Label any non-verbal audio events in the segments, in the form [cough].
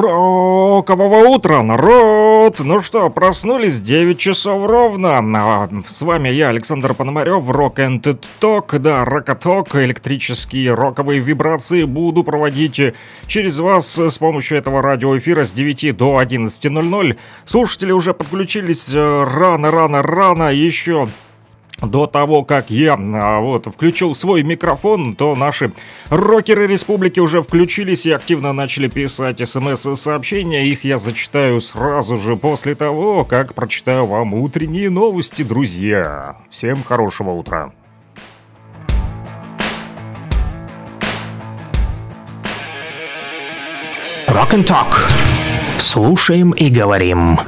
Рокового утра, народ! Ну что, проснулись 9 часов ровно. А, с вами я, Александр Пономарев, Rock and Talk. Да, Рокоток, электрические роковые вибрации буду проводить через вас с помощью этого радиоэфира с 9 до 11.00. Слушатели уже подключились рано-рано-рано, еще до того, как я а, вот включил свой микрофон, то наши рокеры республики уже включились и активно начали писать смс-сообщения. Их я зачитаю сразу же после того, как прочитаю вам утренние новости, друзья. Всем хорошего утра. Rock and Talk. Слушаем и говорим.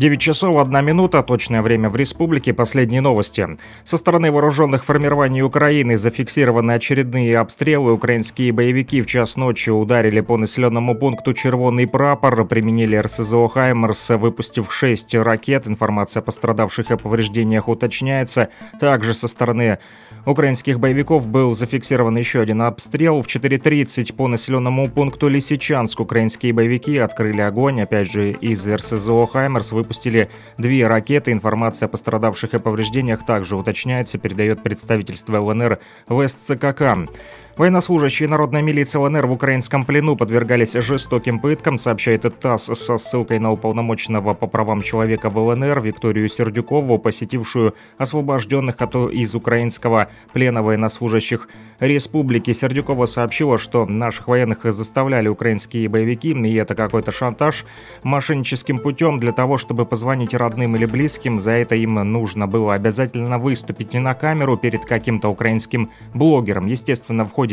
9 часов 1 минута, точное время в республике, последние новости. Со стороны вооруженных формирований Украины зафиксированы очередные обстрелы. Украинские боевики в час ночи ударили по населенному пункту Червоный прапор, применили РСЗО «Хаймерс», выпустив 6 ракет. Информация о пострадавших и повреждениях уточняется. Также со стороны украинских боевиков был зафиксирован еще один обстрел. В 4.30 по населенному пункту Лисичанск украинские боевики открыли огонь, опять же, из РСЗО «Хаймерс», выпустили две ракеты. Информация о пострадавших и повреждениях также уточняется, передает представительство ЛНР в СЦКК. Военнослужащие народной милиции ЛНР в украинском плену подвергались жестоким пыткам, сообщает ТАСС со ссылкой на уполномоченного по правам человека в ЛНР Викторию Сердюкову, посетившую освобожденных из украинского плена военнослужащих республики. Сердюкова сообщила, что наших военных заставляли украинские боевики, и это какой-то шантаж, мошенническим путем для того, чтобы позвонить родным или близким. За это им нужно было обязательно выступить на камеру перед каким-то украинским блогером. Естественно, в ходе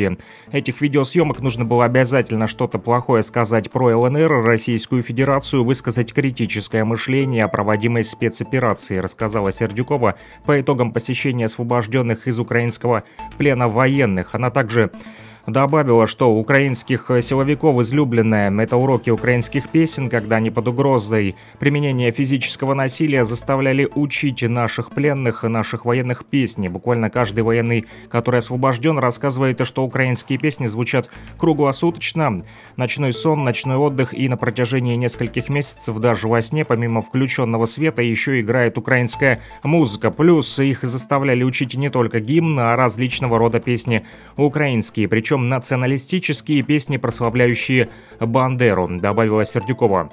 этих видеосъемок нужно было обязательно что-то плохое сказать про ЛНР, Российскую Федерацию, высказать критическое мышление о проводимой спецоперации, рассказала Сердюкова по итогам посещения освобожденных из украинского плена военных. Она также добавила, что у украинских э, силовиков излюбленное – это уроки украинских песен, когда они под угрозой применения физического насилия заставляли учить наших пленных, наших военных песни. Буквально каждый военный, который освобожден, рассказывает, что украинские песни звучат круглосуточно. Ночной сон, ночной отдых и на протяжении нескольких месяцев даже во сне, помимо включенного света, еще играет украинская музыка. Плюс их заставляли учить не только гимн, а различного рода песни украинские. Причем причем националистические песни, прославляющие Бандеру, добавила Сердюкова.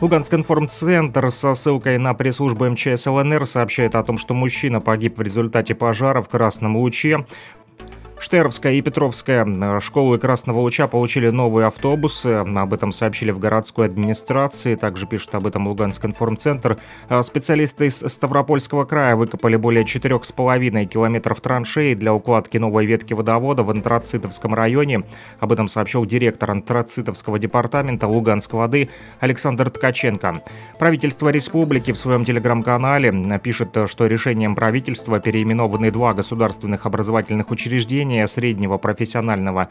Луганск информцентр со ссылкой на пресс-службу МЧС ЛНР сообщает о том, что мужчина погиб в результате пожара в Красном Луче. Штеровская и Петровская э, школы Красного Луча получили новые автобусы. Об этом сообщили в городской администрации. Также пишет об этом Луганск информцентр. Э, специалисты из Ставропольского края выкопали более 4,5 километров траншеи для укладки новой ветки водовода в Антрацитовском районе. Об этом сообщил директор Антрацитовского департамента Луганск воды Александр Ткаченко. Правительство республики в своем телеграм-канале пишет, что решением правительства переименованы два государственных образовательных учреждения учреждения среднего профессионального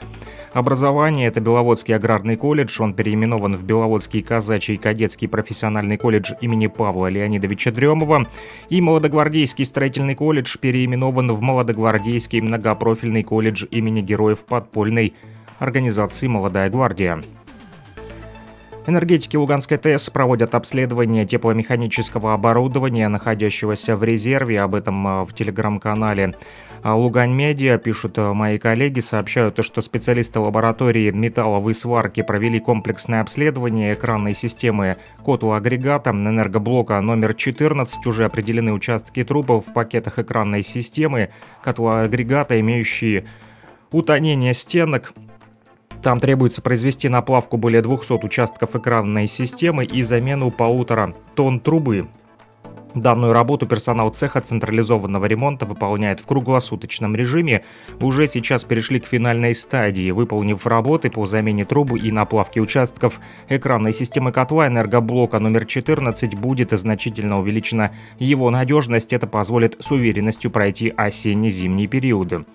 образования. Это Беловодский аграрный колледж. Он переименован в Беловодский казачий кадетский профессиональный колледж имени Павла Леонидовича Дремова. И Молодогвардейский строительный колледж переименован в Молодогвардейский многопрофильный колледж имени Героев подпольной организации «Молодая гвардия». Энергетики Луганской ТЭС проводят обследование тепломеханического оборудования, находящегося в резерве. Об этом а, в телеграм-канале а, Лугань Медиа, пишут а, мои коллеги, сообщают, что специалисты лаборатории металловой сварки провели комплексное обследование экранной системы котла агрегата энергоблока номер 14. Уже определены участки трубов в пакетах экранной системы котла агрегата, имеющие утонение стенок, там требуется произвести наплавку более 200 участков экранной системы и замену полутора тонн трубы. Данную работу персонал цеха централизованного ремонта выполняет в круглосуточном режиме. Уже сейчас перешли к финальной стадии, выполнив работы по замене трубы и наплавке участков экранной системы котла энергоблока номер 14 будет значительно увеличена его надежность. Это позволит с уверенностью пройти осенне-зимний период.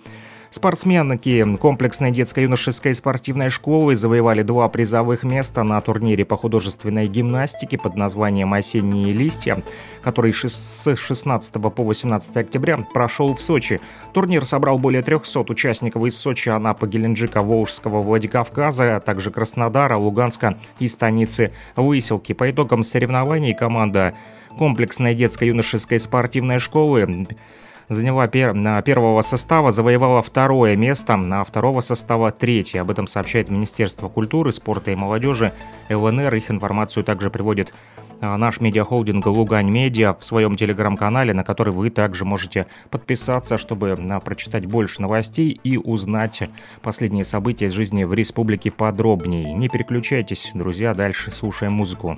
Спортсменки комплексной детско-юношеской спортивной школы завоевали два призовых места на турнире по художественной гимнастике под названием «Осенние листья», который с 16 по 18 октября прошел в Сочи. Турнир собрал более 300 участников из Сочи, Анапы, Геленджика, Волжского, Владикавказа, а также Краснодара, Луганска и станицы Выселки. По итогам соревнований команда комплексной детско-юношеской спортивной школы заняла пер... первого состава, завоевала второе место, на второго состава третье. Об этом сообщает Министерство культуры, спорта и молодежи ЛНР. Их информацию также приводит а, наш медиахолдинг «Лугань Медиа» в своем телеграм-канале, на который вы также можете подписаться, чтобы а, прочитать больше новостей и узнать последние события из жизни в республике подробнее. Не переключайтесь, друзья, дальше слушаем музыку.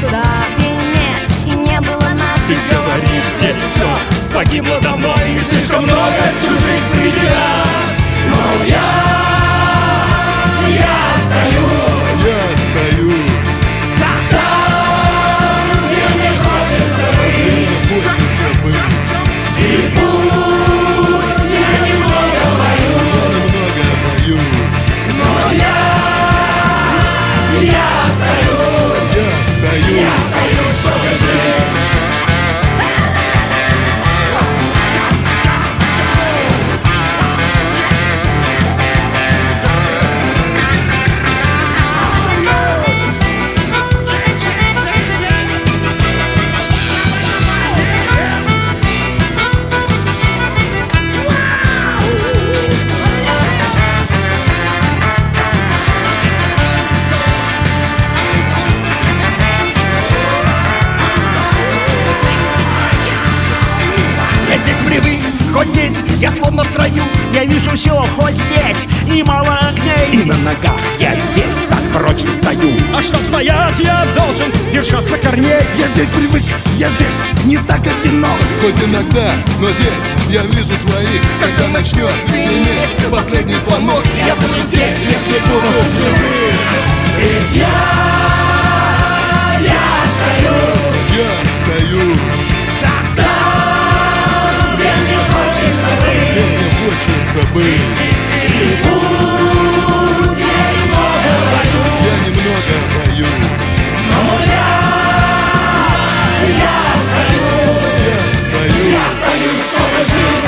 туда, где нет и не было нас. Ты говоришь, здесь все погибло давно и слишком много чужих среди нас. Но я Я словно в строю, я вижу все хоть здесь И мало огней, и на ногах я здесь так прочно стою. А чтоб стоять, я должен держаться корней. Я здесь привык, я здесь не так одинок. Хоть иногда, но здесь я вижу своих. Когда начнет звенеть последний звонок Я буду здесь, если буду живым. Ведь я, я остаюсь. Я остаюсь. очень забыл. Пусть я немного боюсь, я немного боюсь, но я, я остаюсь, я остаюсь, чтобы жить.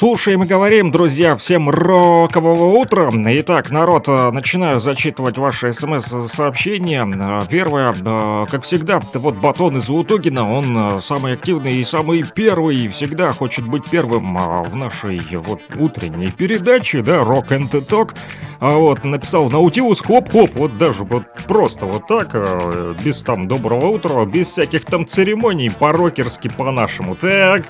Слушаем и говорим, друзья, всем рокового утра. Итак, народ, э, начинаю зачитывать ваши смс-сообщения. Э, первое, э, как всегда, вот Батон из Лутугина, он самый активный и самый первый, и всегда хочет быть первым в нашей вот утренней передаче, да, Rock and Talk. А вот, написал Наутилус, хлоп-хлоп, вот даже вот просто вот так, без там доброго утра, без всяких там церемоний, по-рокерски, по-нашему. Так,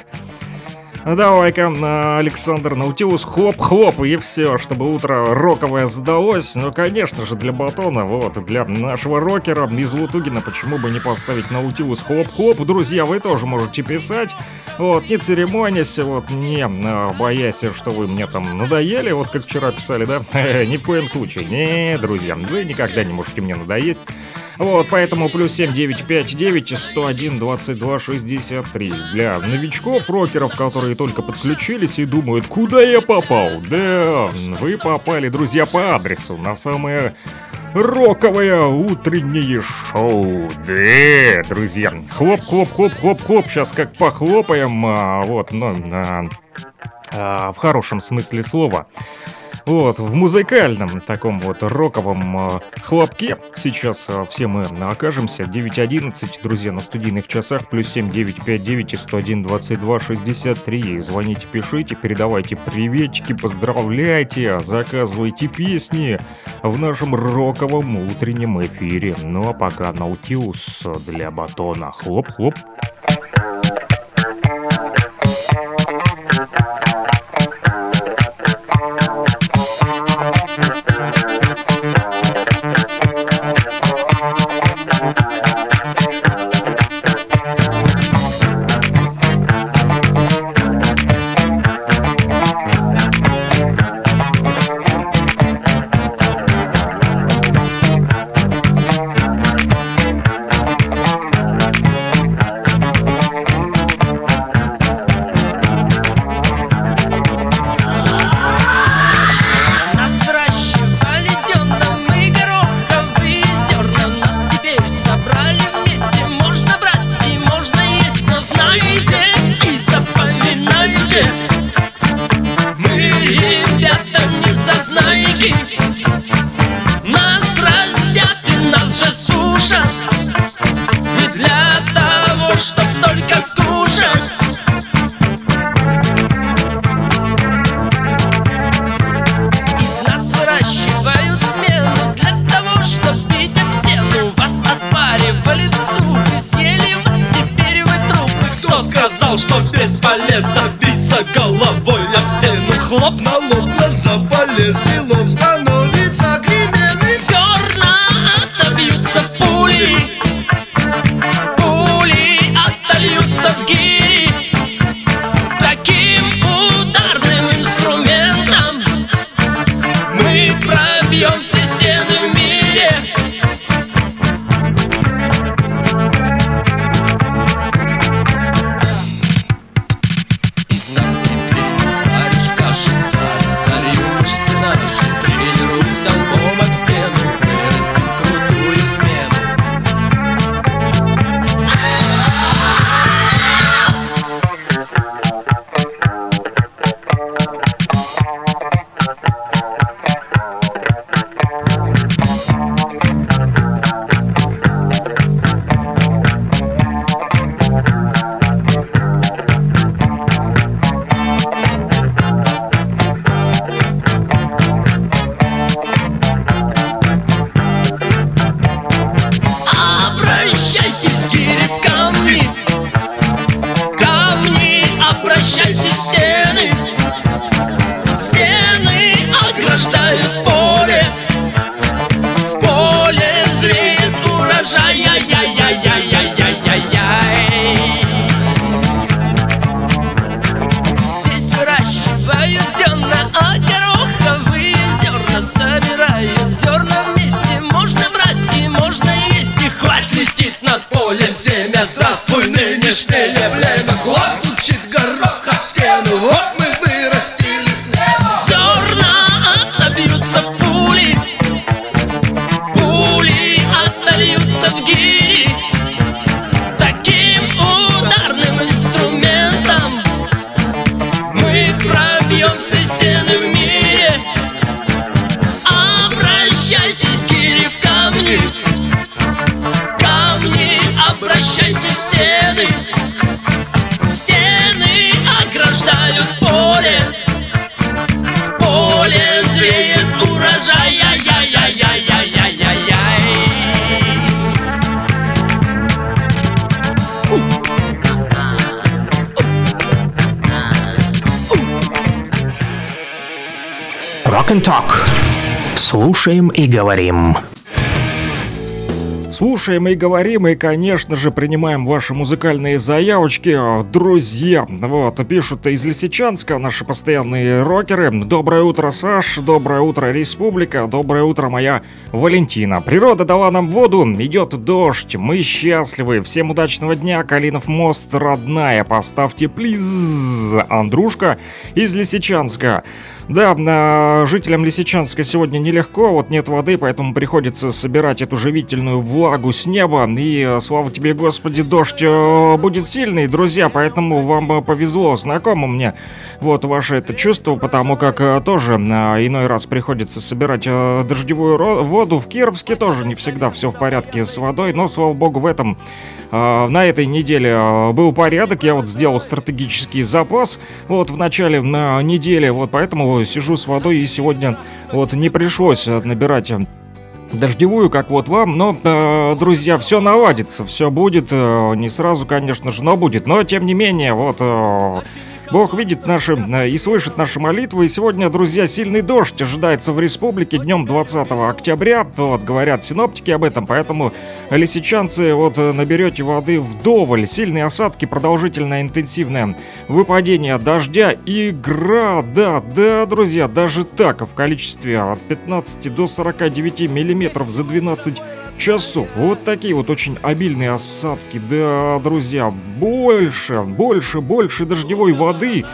Давай-ка, Александр Наутилус, хлоп-хлоп, и все, чтобы утро роковое сдалось. Ну, конечно же, для Батона, вот, для нашего рокера из Лутугина, почему бы не поставить Наутилус хлоп-хлоп. Друзья, вы тоже можете писать. Вот, не церемонясь, вот, не а, боясь, что вы мне там надоели, вот как вчера писали, да? [laughs] Ни в коем случае. Не, друзья, вы никогда не можете мне надоесть. Вот, поэтому плюс 7959 101 22 63. Для новичков, рокеров, которые только подключились и думают, куда я попал? Да, вы попали, друзья, по адресу на самое роковое утреннее шоу. Да, друзья. Хлоп-хлоп-хлоп-хлоп-хлоп. Сейчас как похлопаем. А, вот, но а, а, в хорошем смысле слова. Вот, в музыкальном таком вот роковом э, хлопке сейчас э, все мы окажемся. 9.11, друзья, на студийных часах, плюс 7 959 и 101 22 63. Звоните, пишите, передавайте приветики, поздравляйте, заказывайте песни в нашем роковом утреннем эфире. Ну а пока Наутилус для батона. Хлоп-хлоп. Rock and Talk. Слушаем и говорим. Слушаем и говорим, и, конечно же, принимаем ваши музыкальные заявочки. Друзья, вот, пишут из Лисичанска наши постоянные рокеры. Доброе утро, Саш, доброе утро, Республика, доброе утро, моя Валентина. Природа дала нам воду, идет дождь, мы счастливы. Всем удачного дня, Калинов мост, родная, поставьте плиз. Андрушка из Лисичанска. Да, жителям Лисичанска сегодня нелегко, вот нет воды, поэтому приходится собирать эту живительную влагу с неба. И, а, слава тебе, Господи, дождь э, будет сильный, друзья, поэтому вам повезло, знакомо мне вот ваше это чувство, потому как э, тоже иной раз приходится собирать э, дождевую воду. В Кировске тоже не всегда все в порядке с водой, но, слава богу, в этом на этой неделе был порядок, я вот сделал стратегический запас вот в начале на неделе, вот поэтому сижу с водой и сегодня вот не пришлось набирать дождевую, как вот вам, но, э, друзья, все наладится, все будет, э, не сразу, конечно же, но будет, но тем не менее, вот... Э, Бог видит наши э, и слышит наши молитвы. И сегодня, друзья, сильный дождь ожидается в республике днем 20 октября. Вот, говорят синоптики об этом, поэтому лисичанцы, вот, э, наберете воды вдоволь. Сильные осадки, продолжительное интенсивное выпадение дождя и града. Да, друзья, даже так, в количестве от 15 до 49 миллиметров за 12 часов. Вот такие вот очень обильные осадки. Да, друзья, больше, больше, больше дождевой воды воды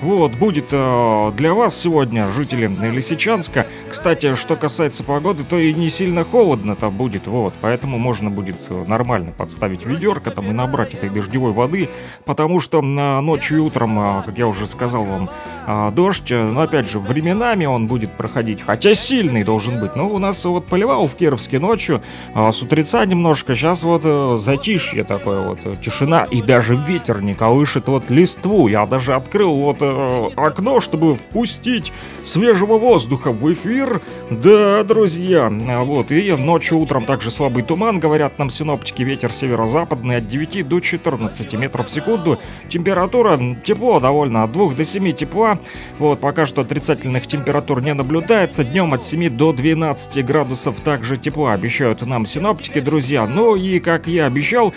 вот, будет э, для вас сегодня, жители Лисичанска. Кстати, что касается погоды, то и не сильно холодно-то будет, вот. Поэтому можно будет э, нормально подставить ведерко там и набрать этой дождевой воды. Потому что на ночью и утром, э, как я уже сказал вам, э, дождь, э, но опять же, временами он будет проходить. Хотя сильный должен быть. Но у нас вот поливал в Кировске ночью, э, с утреца немножко. Сейчас вот э, затишье такое вот, э, тишина. И даже ветер не колышет вот листву. Я даже открыл вот э, окно, чтобы впустить свежего воздуха в эфир. Да, друзья, вот, и ночью, утром также слабый туман, говорят нам синоптики, ветер северо-западный от 9 до 14 метров в секунду. Температура тепло довольно, от 2 до 7 тепла. Вот, пока что отрицательных температур не наблюдается. Днем от 7 до 12 градусов также тепла обещают нам синоптики, друзья. Ну и, как я обещал,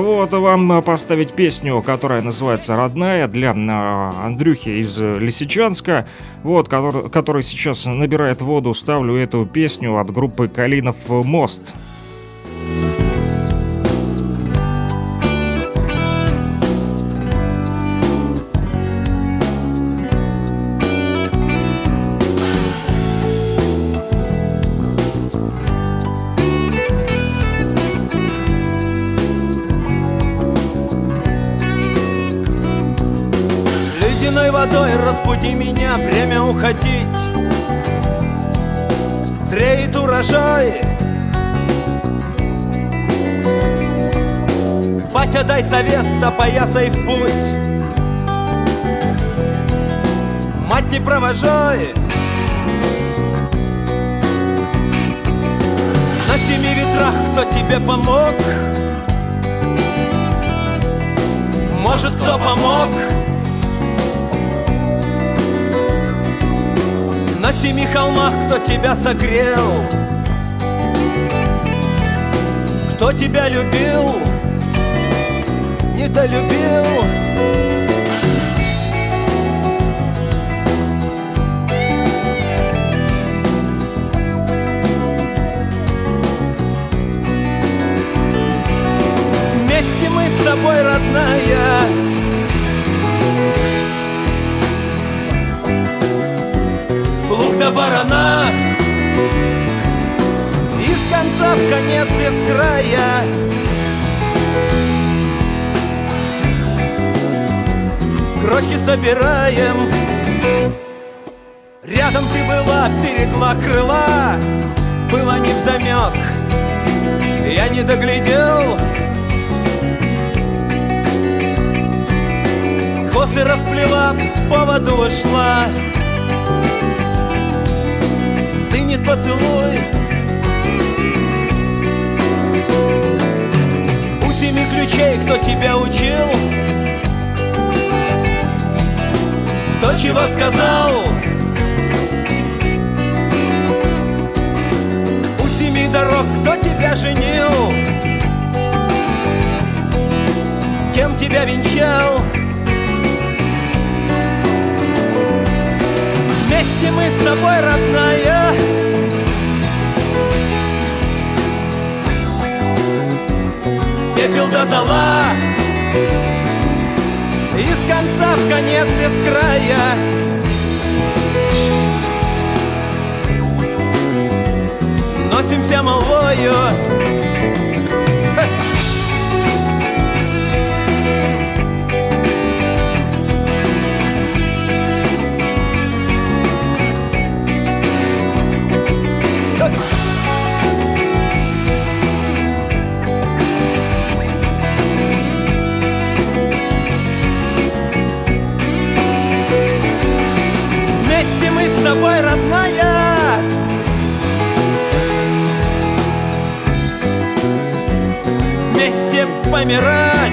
вот вам поставить песню, которая называется «Родная» для а, Андрюхи из Лисичанска, вот, который, который сейчас набирает воду, ставлю эту песню от группы «Калинов мост». разбуди кто тебя согрел? Кто тебя любил? Недолюбил? Вместе мы с тобой, родная барана Из конца в конец без края. Крохи собираем. Рядом ты была, перегла крыла. Было невдомек. Я не доглядел. Косы расплела, по воду ушла ты не поцелуй. У семи ключей, кто тебя учил Кто чего сказал. У семи дорог, кто тебя женил С кем тебя венчал. Вместе мы с тобой, родная. Пепел до зола Из конца в конец без края. Носимся молвою помирать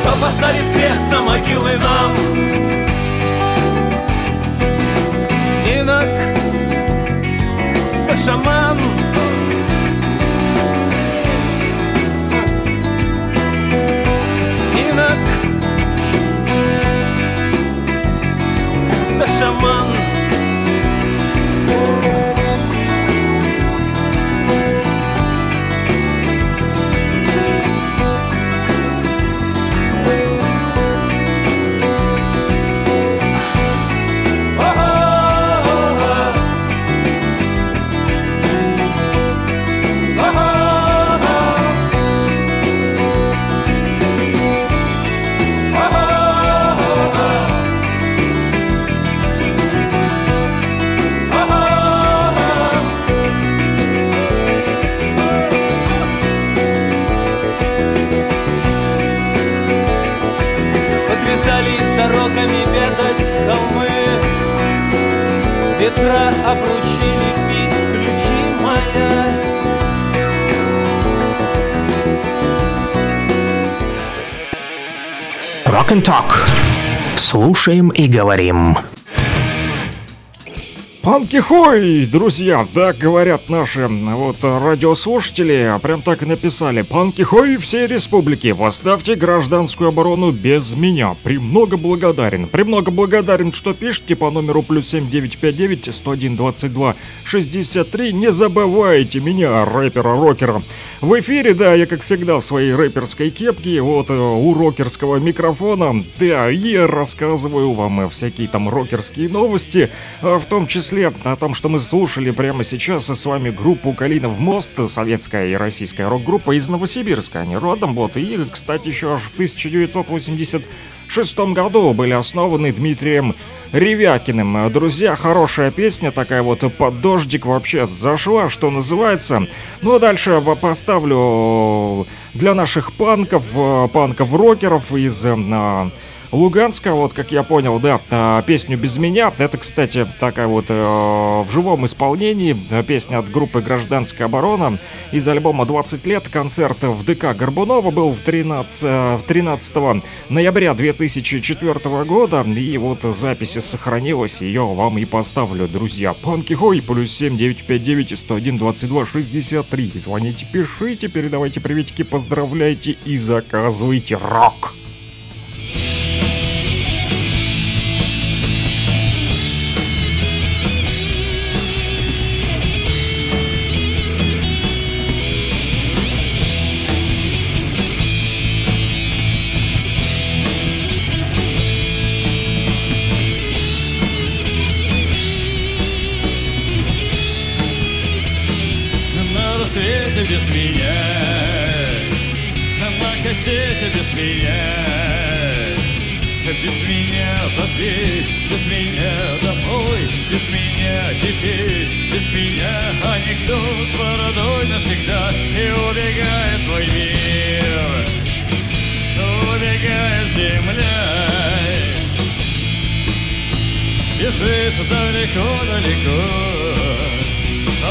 Кто поставит крест на могилы нам? Инок да да Ветра обручили пить ключи моя Rock and Talk. Слушаем и говорим. Панки хой, друзья, так говорят наши вот радиослушатели, прям так и написали. Панки хой всей республики, поставьте гражданскую оборону без меня. Премного благодарен. Премного благодарен, что пишете по номеру плюс 7959 101 22 63. Не забывайте меня, рэпера-рокера. В эфире, да, я как всегда в своей рэперской кепке, вот у рокерского микрофона, да, и рассказываю вам всякие там рокерские новости, а в том числе о том, что мы слушали прямо сейчас с вами группу «Калинов мост», советская и российская рок-группа из Новосибирска, они родом вот, и, кстати, еще аж в 1986 году были основаны Дмитрием Ревякиным. Друзья, хорошая песня такая вот под дождик вообще зашла, что называется. Ну а дальше поставлю для наших панков, э, панков-рокеров из э, Луганска, вот как я понял, да, э, песню «Без меня». Это, кстати, такая вот э, в живом исполнении э, песня от группы «Гражданская оборона» из альбома «20 лет». Концерт в ДК Горбунова был в 13, э, в 13 ноября 2004 года. И вот запись сохранилась, ее вам и поставлю, друзья. Панки Хой, плюс 7 959 101 22 63. Звоните, пишите, передавайте приветики, поздравляйте и заказывайте рок. Без меня домой, без меня теперь, без меня анекдот с бородой навсегда и убегает мой мир, убегает земля. Бежит далеко-далеко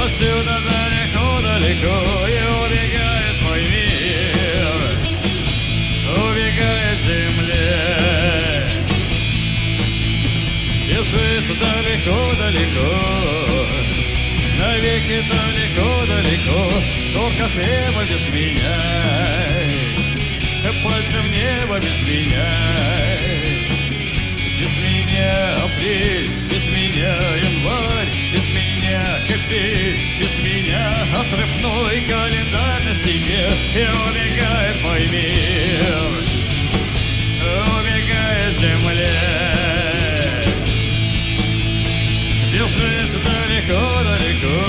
Отсюда далеко-далеко бежит далеко-далеко, навеки далеко-далеко, только хлеба без меня, пальцем небо без меня, без меня апрель, без меня январь, без меня теперь, без меня отрывной календарь на стене, и убегает мой мир, убегает земля бежит далеко-далеко,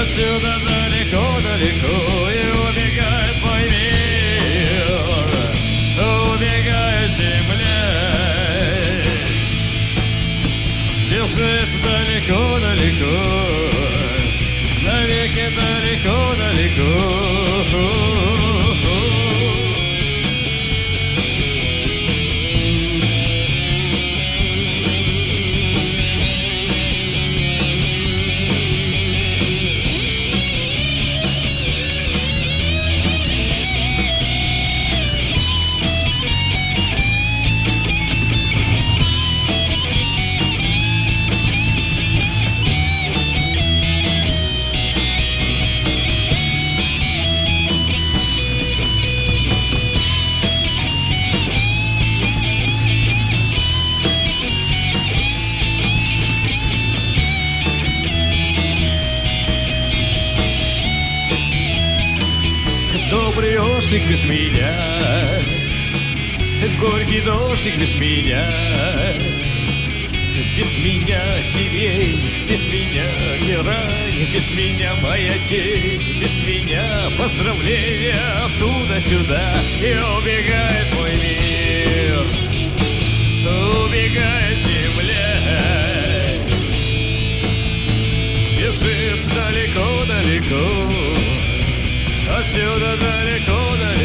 отсюда далеко-далеко и убегает мой мир, убегает земля. Бежит далеко-далеко, дождик без меня, горький дождик без меня, без меня сирень, без меня герань, без меня моя тень, без меня поздравления оттуда-сюда, и убегает мой мир, убегает земля, бежит далеко-далеко. Отсюда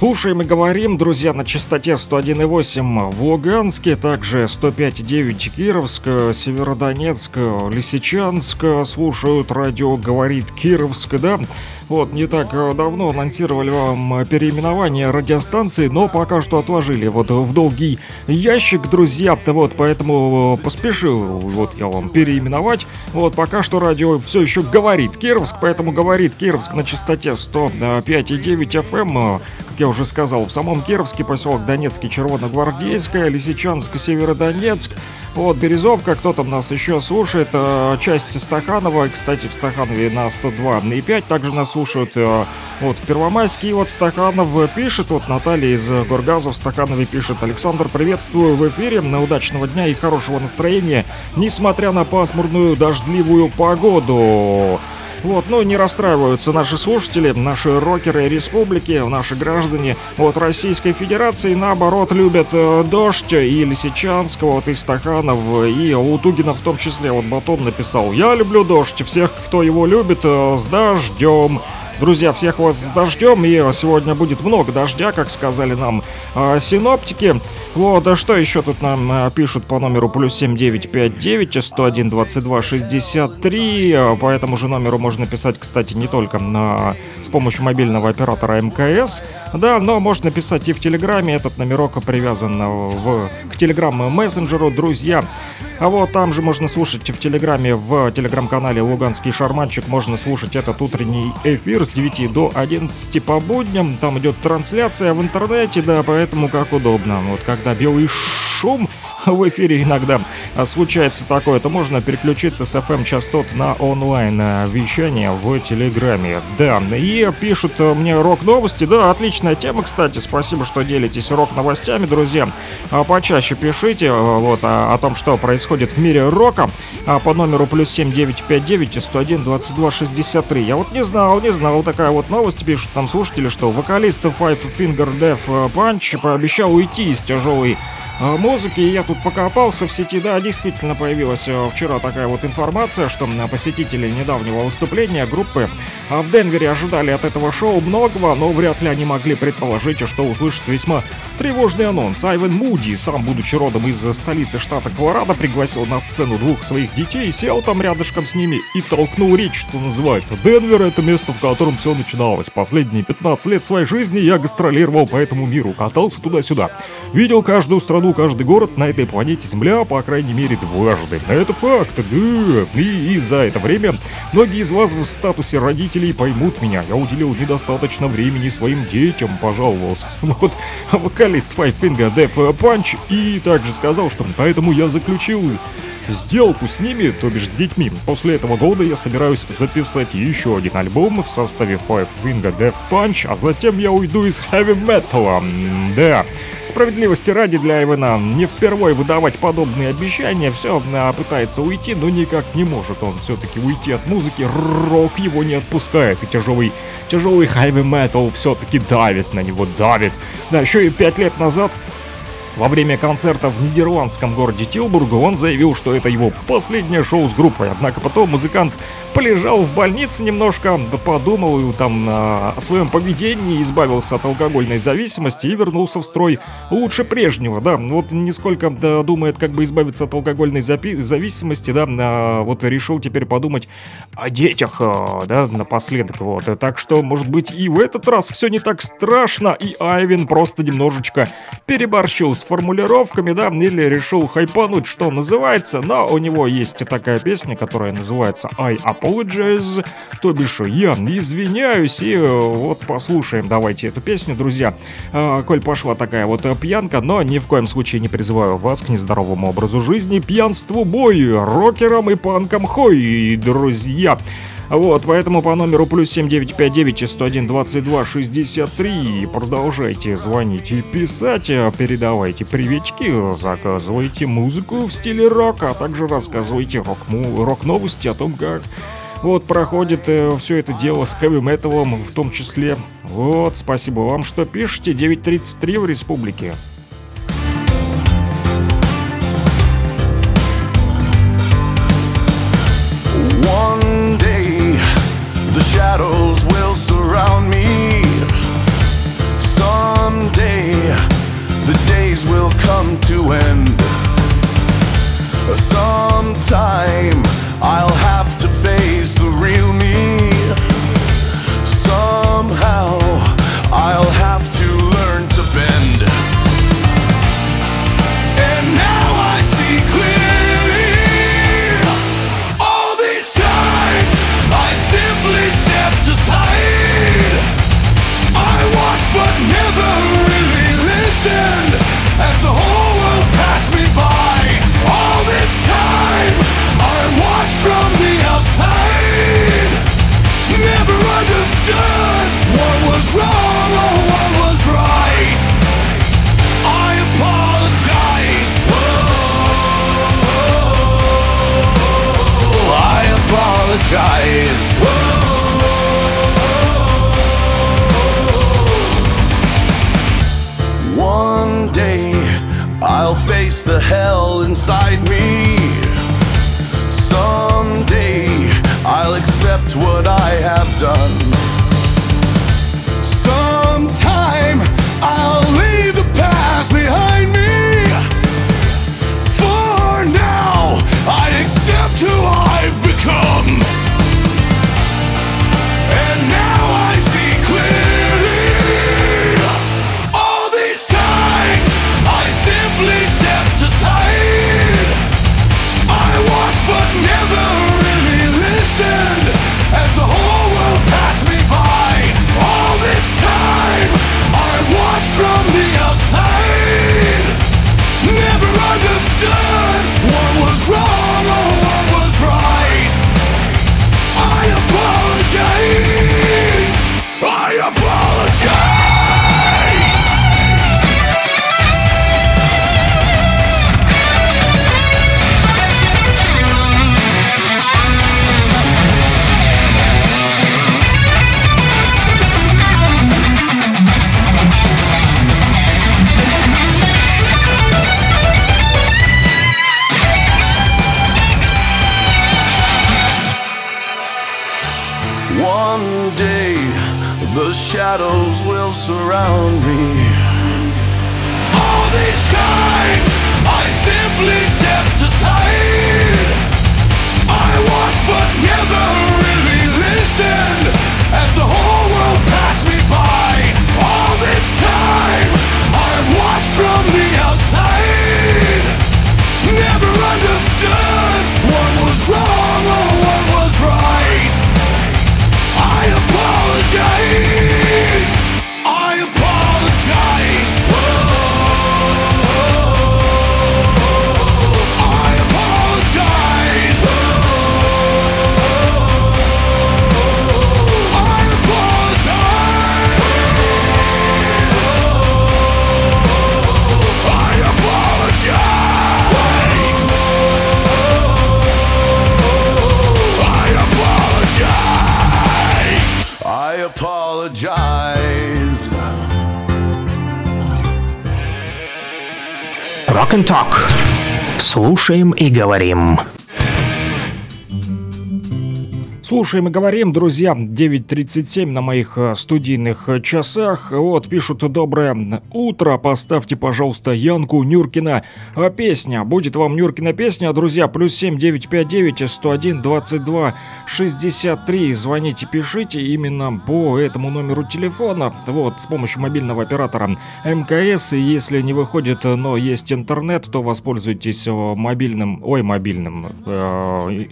Слушаем и говорим, друзья, на частоте 101,8 в Луганске, также 105,9 Кировск, Северодонецк, Лисичанск слушают радио «Говорит Кировск», да? Вот, не так давно анонсировали вам переименование радиостанции, но пока что отложили вот в долгий ящик, друзья. Вот, поэтому поспешил вот я вам переименовать. Вот, пока что радио все еще говорит Кировск, поэтому говорит Кировск на частоте 105,9 FM я уже сказал, в самом Кировске, поселок Донецкий, Червоногвардейская, Лисичанск, Северодонецк, вот, Березовка, кто там нас еще слушает, э, часть Стаханова, кстати, в Стаханове на 102,5, также нас слушают э, вот в Первомайске, вот Стаханов пишет, вот Наталья из Горгаза в Стаханове пишет, Александр, приветствую в эфире, на удачного дня и хорошего настроения, несмотря на пасмурную дождливую погоду. Вот, но не расстраиваются наши слушатели, наши рокеры республики, наши граждане от Российской Федерации, наоборот, любят э, дождь и Лисичанск, вот и Стаханов, и Лутугина в том числе. Вот Батон написал, я люблю дождь, всех, кто его любит, э, с дождем. Друзья, всех вас с дождем, и сегодня будет много дождя, как сказали нам э, синоптики. Вот, а что еще тут нам э, пишут по номеру плюс 7959 101 22 63. По этому же номеру можно писать, кстати, не только на, с помощью мобильного оператора МКС, да, но можно писать и в Телеграме. Этот номерок привязан в, к Телеграм-мессенджеру, друзья. А вот там же можно слушать в Телеграме, в Телеграм-канале Луганский Шарманчик, можно слушать этот утренний эфир с 9 до 11 по будням. Там идет трансляция в интернете, да, поэтому как удобно. Вот когда белый шум [laughs] в эфире иногда случается такое, то можно переключиться с FM частот на онлайн вещание в Телеграме. Да, и пишут мне рок-новости. Да, отличная тема, кстати. Спасибо, что делитесь рок-новостями, друзья. А почаще пишите вот о, о том, что происходит в мире рока а по номеру плюс 7959 101 22 63. Я вот не знал, не знал, такая вот новость пишут там слушатели, что вокалист Five Finger Death Punch пообещал уйти из тяжелой а, музыки. Я тут покопался в сети, да, действительно появилась э, вчера такая вот информация, что посетители недавнего выступления группы А в Денвере ожидали от этого шоу многого, но вряд ли они могли предположить, что услышат весьма тревожный анонс. Айвен Муди, сам будучи родом из столицы штата Колорадо, пригласил на сцену двух своих детей, сел там рядышком с ними и толкнул речь, что называется. Денвер — это место, в котором все начиналось. Последние 15 лет своей жизни я гастролировал по этому миру, катался туда-сюда. Видел каждую страну, каждый город на этой планете Земля, по крайней мере, дважды. Это факт, да. И, и за это время многие из вас в статусе родителей поймут меня. Я уделил недостаточно времени своим детям, пожаловался. [laughs] Вот вокалист Five Finger Death Punch и также сказал, что поэтому я заключил сделку с ними, то бишь с детьми. После этого года я собираюсь записать еще один альбом в составе Five Finger Death Punch, а затем я уйду из heavy metal. Да. Справедливости ради для Ивана не впервые выдавать подобные обещания, все а, пытается уйти, но никак не может он все-таки уйти от музыки, рок его не отпускает, и тяжелый, тяжелый heavy metal все-таки давит на него, давит. Да, еще и пять лет назад во время концерта в нидерландском городе Тилбургу он заявил, что это его последнее шоу с группой. Однако потом музыкант полежал в больнице немножко, подумал там о своем поведении, избавился от алкогольной зависимости и вернулся в строй лучше прежнего, да. Вот нисколько да, думает, как бы избавиться от алкогольной зависимости, да, а, вот решил теперь подумать о детях, а, да, напоследок, вот. Так что, может быть, и в этот раз все не так страшно, и Айвин просто немножечко переборщил с формулировками, да, или решил хайпануть, что называется, но у него есть такая песня, которая называется I apologize, то бишь я извиняюсь, и э, вот послушаем давайте эту песню, друзья. А, коль пошла такая вот пьянка, но ни в коем случае не призываю вас к нездоровому образу жизни, пьянству бой, рокерам и панкам хой, друзья. Вот, поэтому по номеру плюс 7959 101 22 63 продолжайте звонить и писать, передавайте приветики, заказывайте музыку в стиле рока, а также рассказывайте рок-новости о том, как вот проходит э, все это дело с хэви металом в том числе. Вот, спасибо вам, что пишете. 9.33 в республике. Shadows will surround me. Someday the days will come to end. Sometime I'll have to face the real me. Somehow I'll have to The hell inside me. Someday I'll accept what I have done. Слушаем и говорим. Слушаем и говорим, друзья, 9.37 на моих э, студийных э, часах. Вот, пишут, доброе утро, поставьте, пожалуйста, Янку Нюркина А песня. Будет вам Нюркина песня, друзья, плюс 7 959 101 22 63. Звоните, пишите именно по этому номеру телефона. Вот, с помощью мобильного оператора МКС. И если не выходит, но есть интернет, то воспользуйтесь э, мобильным, ой, мобильным, э,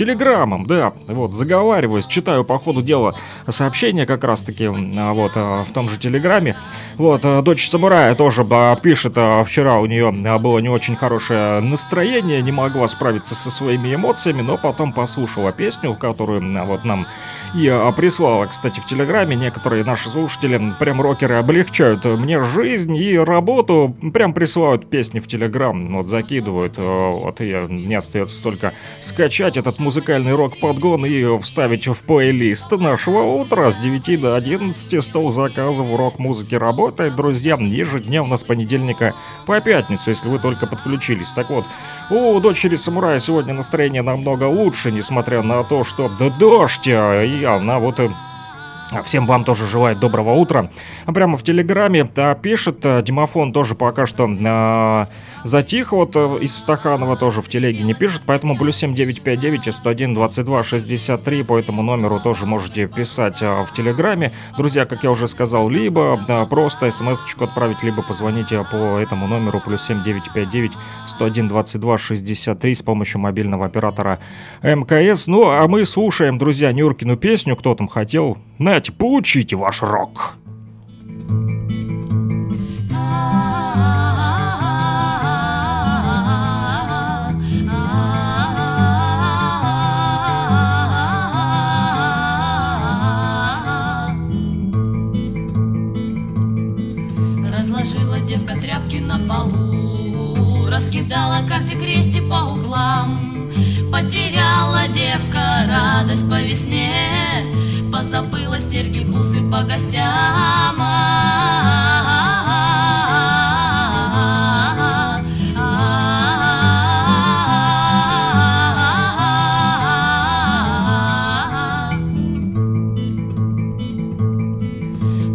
Телеграммом, да, вот, заговариваюсь, читаю по ходу дела сообщения как раз-таки, а, вот, а, в том же Телеграме. Вот, а, дочь самурая тоже пишет, вчера у нее было не очень хорошее настроение, не могла справиться со своими эмоциями, но потом послушала песню, которую вот нам и а, прислала, кстати, в Телеграме. Некоторые наши слушатели, прям рокеры, облегчают мне жизнь и работу. Прям присылают песни в Телеграм, вот закидывают. а, Вот и мне остается только скачать этот музыкальный рок-подгон и вставить в плейлист нашего утра с 9 до 11. Стол заказов рок-музыки работает, друзья, ежедневно с понедельника по пятницу, если вы только подключились. Так вот, у дочери самурая сегодня настроение намного лучше, несмотря на то, что да дождь, а, и она вот и Всем вам тоже желает доброго утра. Прямо в Телеграме а, пишет, а, Димофон тоже пока что а, затих, вот а, из Стаханова тоже в Телеге не пишет, поэтому плюс 7959 101 22 63 по этому номеру тоже можете писать а, в Телеграме. Друзья, как я уже сказал, либо просто смс-очку отправить, либо позвоните по этому номеру плюс 7959 101 22 63 с помощью мобильного оператора МКС. Ну, а мы слушаем, друзья, Нюркину песню, кто там хотел. Нате, получите ваш рок. Разложила Раскидала карты крести по углам. Потеряла девка радость по весне Позабыла серьги, бусы по гостям.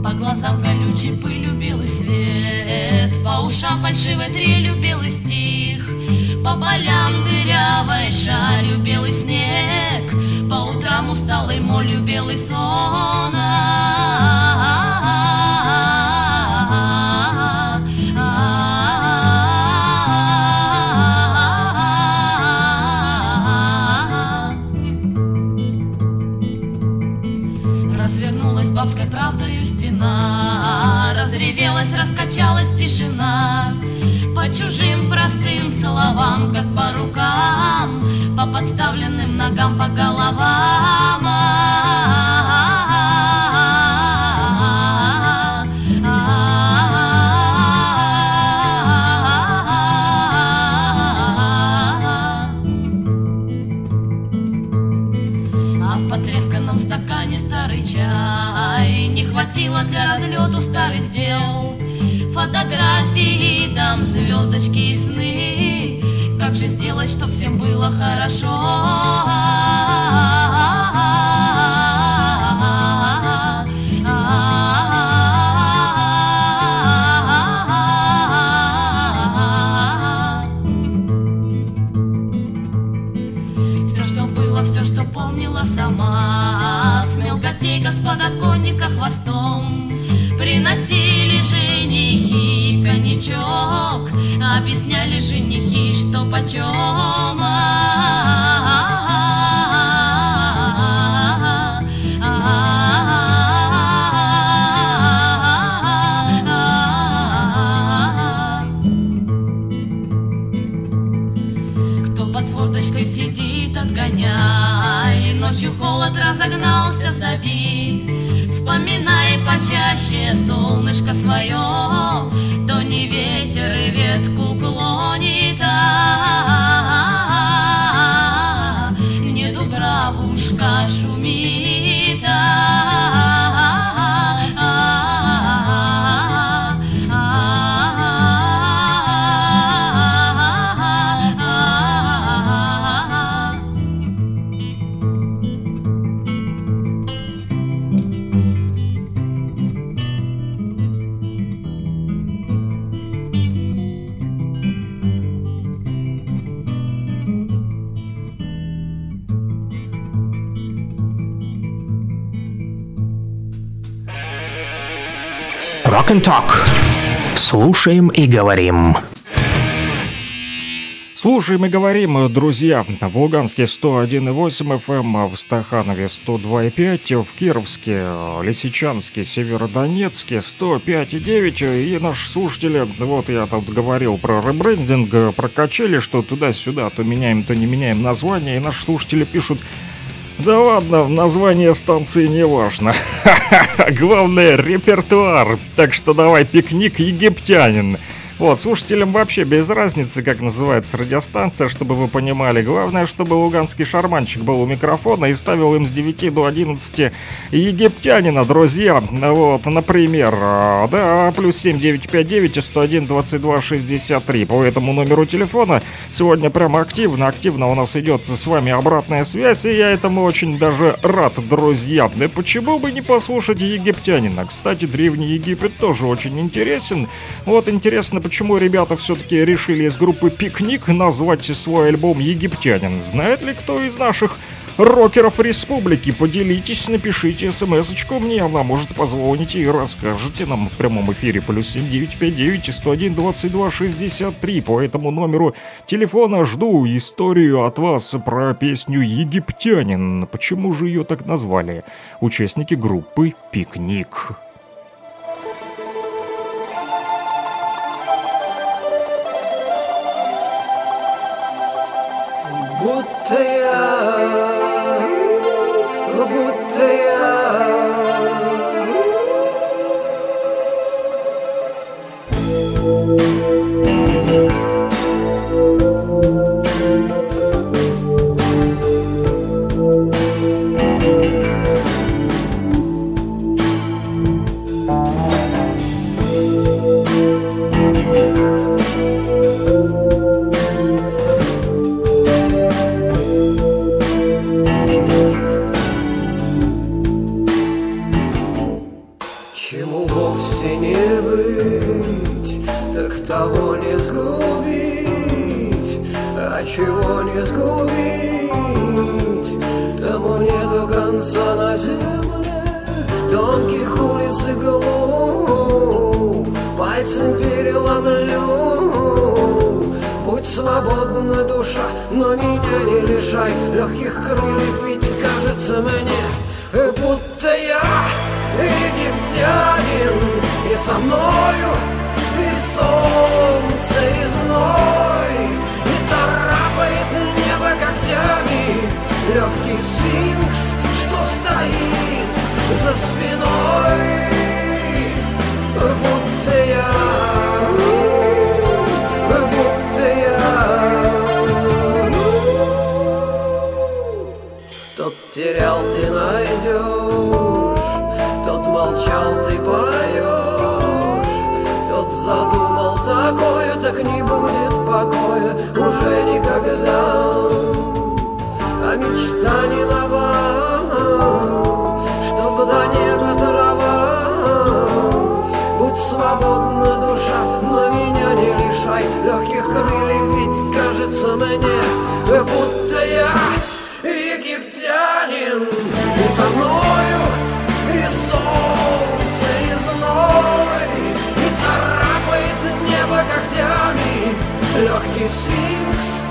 По глазам колючей пылью белый свет По ушам фальшивой трелью белый стих По полям дырявой шалью белый снег. По утрам усталой молью белый сон. Развернулась бабской правдою стена. Разревелась, раскачалась тишина По чужим простым словам, как по рукам По подставленным ногам, по головам. А потресканном стакане старый чай Не хватило для разлету старых дел Фотографии, там звездочки и сны. Как же сделать, чтоб всем было хорошо Объясняли женихи, что почем. Кто под форточкой сидит, отгоняй. Ночью холод разогнался, зови. Вспоминай почаще солнышко свое. То не ветер и ветку kita Rock and Talk. Слушаем и говорим. Слушаем и говорим, друзья, в Луганске 101,8 FM, в Стаханове 102,5, в Кировске, Лисичанске, Северодонецке 105,9. И наши слушатели, вот я тут говорил про ребрендинг, про качели, что туда-сюда, то меняем, то не меняем название. И наши слушатели пишут, да ладно, название станции не важно. [laughs] Главное репертуар. Так что давай пикник египтянин. Вот, слушателям вообще без разницы, как называется радиостанция, чтобы вы понимали. Главное, чтобы луганский шарманчик был у микрофона и ставил им с 9 до 11 египтянина, друзья. Вот, например, а, да, плюс 7959 101 22 63. По этому номеру телефона сегодня прямо активно, активно у нас идет с вами обратная связь, и я этому очень даже рад, друзья. Да почему бы не послушать египтянина? Кстати, Древний Египет тоже очень интересен. Вот интересно, почему ребята все-таки решили из группы «Пикник» назвать свой альбом «Египтянин». Знает ли кто из наших рокеров республики? Поделитесь, напишите смс-очку мне, она может позвоните и расскажете нам в прямом эфире. Плюс 7959 101 22 63. По этому номеру телефона жду историю от вас про песню «Египтянин». Почему же ее так назвали? Участники группы «Пикник». Будто я, душа, но меня не лишай. Легких крыльев, ведь кажется мне, будто я египтянин, и со мною и солнце, и зной, и царапает небо когтями. Легкий сфинкс, что стоит за спиной, терял, ты найдешь, тот молчал, ты поешь, тот задумал такое, так не будет покоя уже никогда. А мечта не нова, до неба трава. Будь свободна душа, но меня не лишай легких крыльев, ведь кажется мне, будто И со мною и солнце, и И царапает небо когтями. Легкий сфинкс,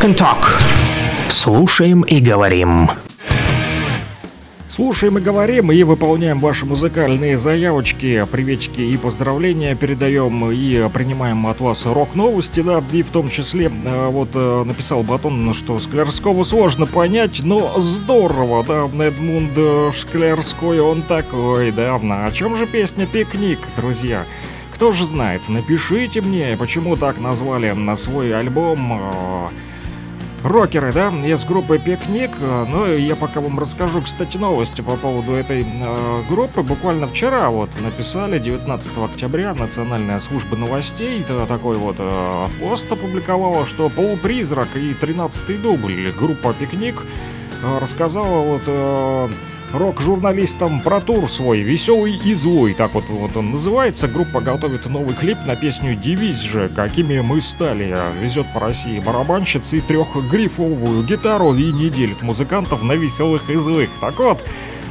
Rock and Talk. Слушаем и говорим. Слушаем и говорим, и выполняем ваши музыкальные заявочки, приветики и поздравления передаем, и принимаем от вас рок-новости, да, и в том числе, э, вот э, написал Батон, что Склярского сложно понять, но здорово, да, Эдмунд э, Шклярской, он такой, да, А о чем же песня «Пикник», друзья? Кто же знает, напишите мне, почему так назвали на свой альбом э, Рокеры, да, из группы «Пикник». Э, Ну, я пока вам расскажу, кстати, новости по поводу этой э, группы. Буквально вчера вот написали, 19 октября, Национальная служба новостей, э, такой вот э, пост опубликовала, что «Полупризрак» и 13-й дубль группа «Пикник» э, рассказала вот... э, рок-журналистам про тур свой «Веселый и злой», так вот, вот он называется. Группа готовит новый клип на песню «Девиз же, какими мы стали». Везет по России барабанщиц и трехгрифовую гитару и не делит музыкантов на веселых и злых. Так вот,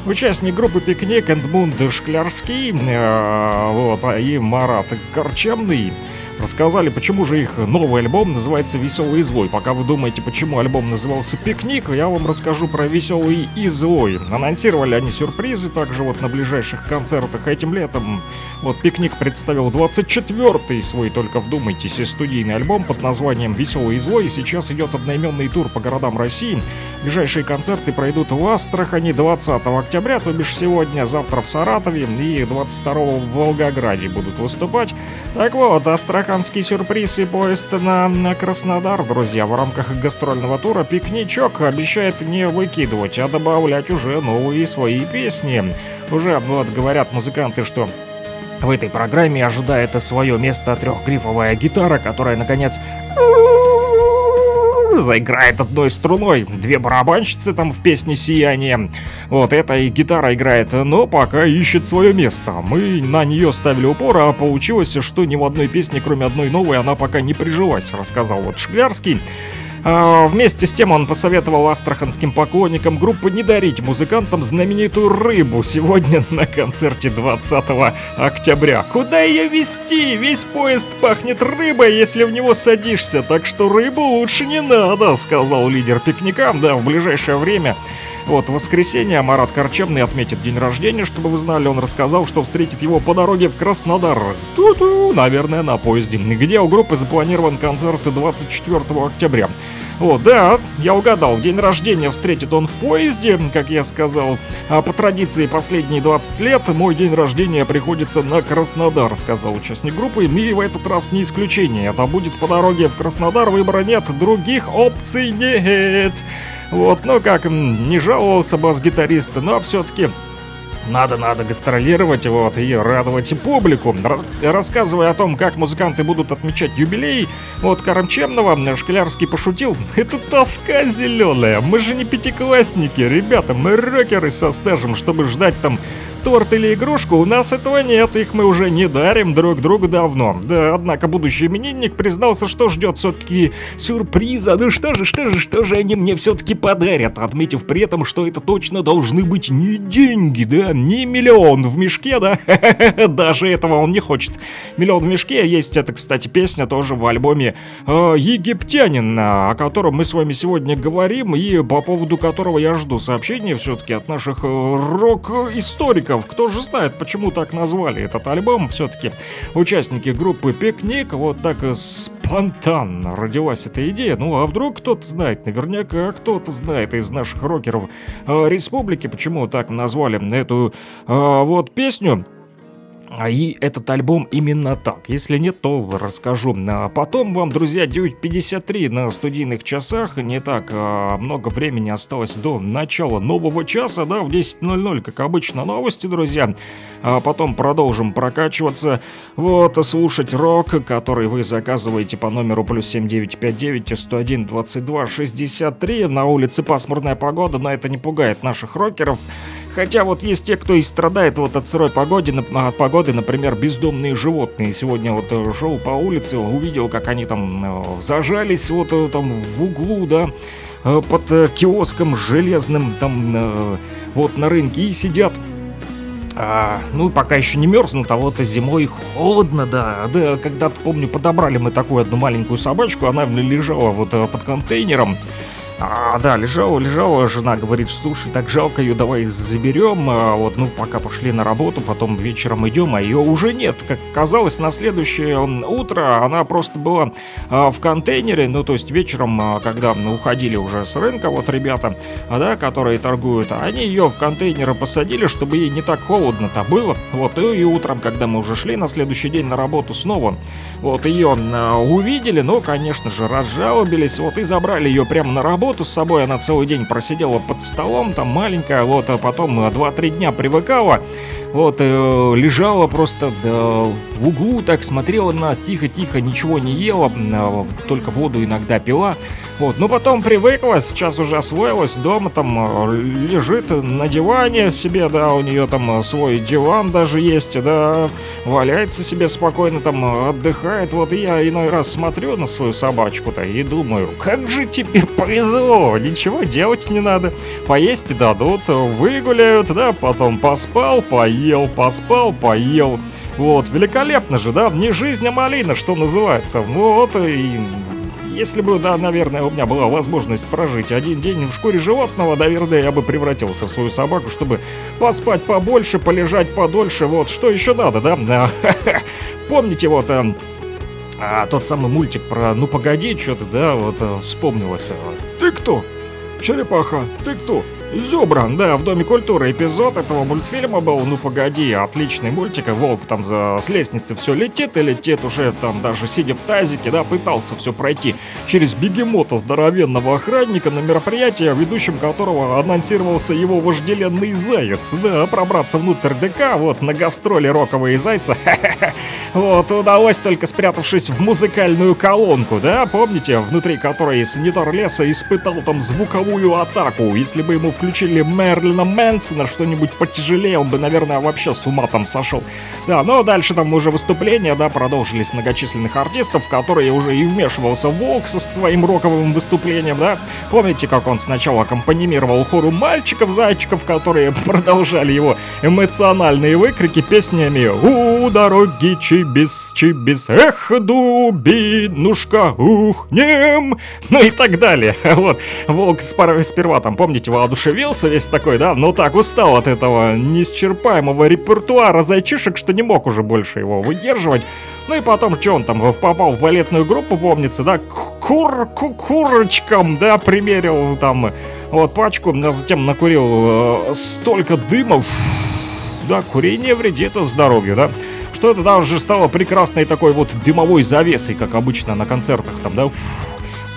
Участник группы «Пикник» Эдмунд Шклярский э, вот, и Марат Корчемный рассказали, почему же их новый альбом называется «Веселый и злой». Пока вы думаете, почему альбом назывался «Пикник», я вам расскажу про «Веселый и злой». Анонсировали они сюрпризы также вот на ближайших концертах этим летом. Вот «Пикник» представил 24-й свой, только вдумайтесь, студийный альбом под названием «Веселый и злой». Сейчас идет одноименный тур по городам России. Ближайшие концерты пройдут в Астрахани 20 октября, то бишь сегодня, завтра в Саратове и 22 в Волгограде будут выступать. Так вот, астраханский сюрприз и поезд на, Краснодар, друзья, в рамках гастрольного тура «Пикничок» обещает не выкидывать, а добавлять уже новые свои песни. Уже вот говорят музыканты, что в этой программе ожидает свое место трехгрифовая гитара, которая, наконец, заиграет одной струной. Две барабанщицы там в песне «Сияние». Вот эта и гитара играет, но пока ищет свое место. Мы на нее ставили упор, а получилось, что ни в одной песне, кроме одной новой, она пока не прижилась, рассказал вот Шклярский. А, вместе с тем он посоветовал астраханским поклонникам группы не дарить музыкантам знаменитую рыбу сегодня [laughs] на концерте 20 октября. Куда ее вести? Весь поезд пахнет рыбой, если в него садишься, так что рыбу лучше не надо, сказал лидер пикника. Да, в ближайшее время вот, в воскресенье Марат Корчемный отметит день рождения, чтобы вы знали, он рассказал, что встретит его по дороге в Краснодар. Ту-ту, наверное, на поезде. Где у группы запланирован концерт 24 октября. Вот, да, я угадал, день рождения встретит он в поезде, как я сказал. А по традиции последние 20 лет мой день рождения приходится на Краснодар, сказал участник группы. И в этот раз не исключение. Это будет по дороге в Краснодар, выбора нет, других опций нет. Вот, ну как, не жаловался бас-гитарист, но все-таки надо-надо гастролировать вот, и радовать публику. Рас рассказывая о том, как музыканты будут отмечать юбилей, вот Карамчемного Шклярский пошутил. [laughs] Это тоска зеленая, мы же не пятиклассники, ребята, мы рокеры со стажем, чтобы ждать там торт или игрушку, у нас этого нет, их мы уже не дарим друг другу давно. Да, однако будущий именинник признался, что ждет все-таки сюрприза. Ну что же, что же, что же они мне все-таки подарят, отметив при этом, что это точно должны быть не деньги, да, не миллион в мешке, да, [laughs] даже этого он не хочет. Миллион в мешке есть, это, кстати, песня тоже в альбоме э, «Египтянин», о котором мы с вами сегодня говорим, и по поводу которого я жду сообщения все-таки от наших э, рок-историков, Пикников. Кто же знает, почему так назвали этот альбом? Все-таки участники группы Пикник вот так спонтанно родилась эта идея. Ну а вдруг кто-то знает, наверняка кто-то знает из наших рокеров э, республики, почему так назвали эту э, вот песню. А и этот альбом именно так. Если нет, то расскажу. А потом вам, друзья, 9.53 на студийных часах. Не так а много времени осталось до начала нового часа, да, в 10.00, как обычно, новости, друзья. А потом продолжим прокачиваться, вот, слушать рок, который вы заказываете по номеру плюс 7959 101 22 63. На улице пасмурная погода, но это не пугает наших рокеров. Хотя вот есть те, кто и страдает вот от сырой погоды, от погоды, например, бездомные животные. Сегодня вот э, шел по улице, увидел, как они там э, зажались вот э, там в углу, да, под киоском железным там вот на рынке и сидят а, ну, пока еще не мерзнут, а вот зимой холодно, да. Да, когда-то, помню, подобрали мы такую одну маленькую собачку, она лежала вот под контейнером. А, да, лежала, лежала, жена говорит, слушай, так жалко ее, давай заберем. А, вот, ну, пока пошли на работу, потом вечером идем, а ее уже нет. Как казалось, на следующее утро она просто была а, в контейнере, ну, то есть вечером, а, когда уходили уже с рынка, вот ребята, а, да, которые торгуют, они ее в контейнеры посадили, чтобы ей не так холодно-то было. Вот, и, и утром, когда мы уже шли на следующий день на работу снова, вот, ее а, увидели, но, конечно же, разжалобились, вот, и забрали ее прямо на работу, работу с собой, она целый день просидела под столом, там маленькая, вот, а потом 2-3 дня привыкала, вот, э, лежала просто в углу, так смотрела на нас тихо-тихо, ничего не ела, э, только воду иногда пила, вот, ну потом привыкла, сейчас уже освоилась, дома там э, лежит на диване себе, да, у нее там свой диван даже есть, да, валяется себе спокойно там, отдыхает. Вот я иной раз смотрю на свою собачку-то и думаю, как же тебе повезло, ничего делать не надо. Поесть дадут, выгуляют, да, потом поспал, поел, поспал, поел. Вот, великолепно же, да, не жизнь, а малина, что называется. Вот, и если бы, да, наверное, у меня была возможность прожить один день в шкуре животного, наверное, я бы превратился в свою собаку, чтобы поспать побольше, полежать подольше. Вот, что еще надо, да? [laughs] Помните вот а, а, тот самый мультик про «Ну погоди», что-то, да, вот а, вспомнилось. Ты кто? Черепаха, ты кто? Зубра, да, в Доме культуры эпизод этого мультфильма был, ну погоди, отличный мультик, волк там за, с лестницы все летит и летит уже там даже сидя в тазике, да, пытался все пройти через бегемота здоровенного охранника на мероприятие, ведущим которого анонсировался его вожделенный заяц, да, пробраться внутрь ДК, вот, на гастроли роковые зайца, [laughs] вот, удалось только спрятавшись в музыкальную колонку, да, помните, внутри которой санитар леса испытал там звуковую атаку, если бы ему в включили Мерлина Мэнсона, что-нибудь потяжелее, он бы, наверное, вообще с ума там сошел. Да, но дальше там уже выступления, да, продолжились многочисленных артистов, в которые уже и вмешивался Волк со своим роковым выступлением, да. Помните, как он сначала аккомпанимировал хору мальчиков-зайчиков, которые [laughs] продолжали его эмоциональные выкрики песнями «У дороги чибис, чибис, эх, дубинушка, ухнем!» Ну и так далее. [laughs] Вот, Волк сперва там, помните, воодушевился весь такой, да, но так устал от этого неисчерпаемого репертуара зайчишек, что не мог уже больше его выдерживать. Ну и потом, что он там попал в балетную группу, помнится, да, кур, ку курочкам, да, примерил там вот пачку, а затем накурил э, столько дыма, да, курение вредит здоровью, да, что это даже стало прекрасной такой вот дымовой завесой, как обычно на концертах там, да,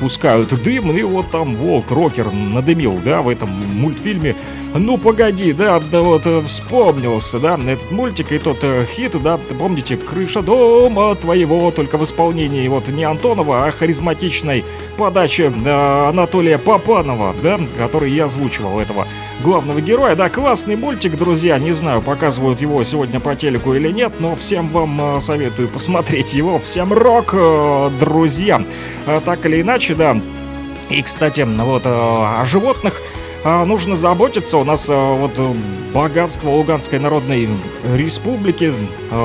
пускают дым, и вот там волк, рокер надымил, да, в этом мультфильме. Ну, погоди, да, да вот э, вспомнился, да, этот мультик и тот э, хит, да, помните, «Крыша дома твоего», только в исполнении вот не Антонова, а харизматичной подачи э, Анатолия Попанова, да, который я озвучивал этого главного героя. Да, классный мультик, друзья. Не знаю, показывают его сегодня по телеку или нет, но всем вам э, советую посмотреть его. Всем рок, э, друзья. Э, так или иначе, да. И, кстати, вот о животных нужно заботиться. У нас вот богатство Луганской Народной Республики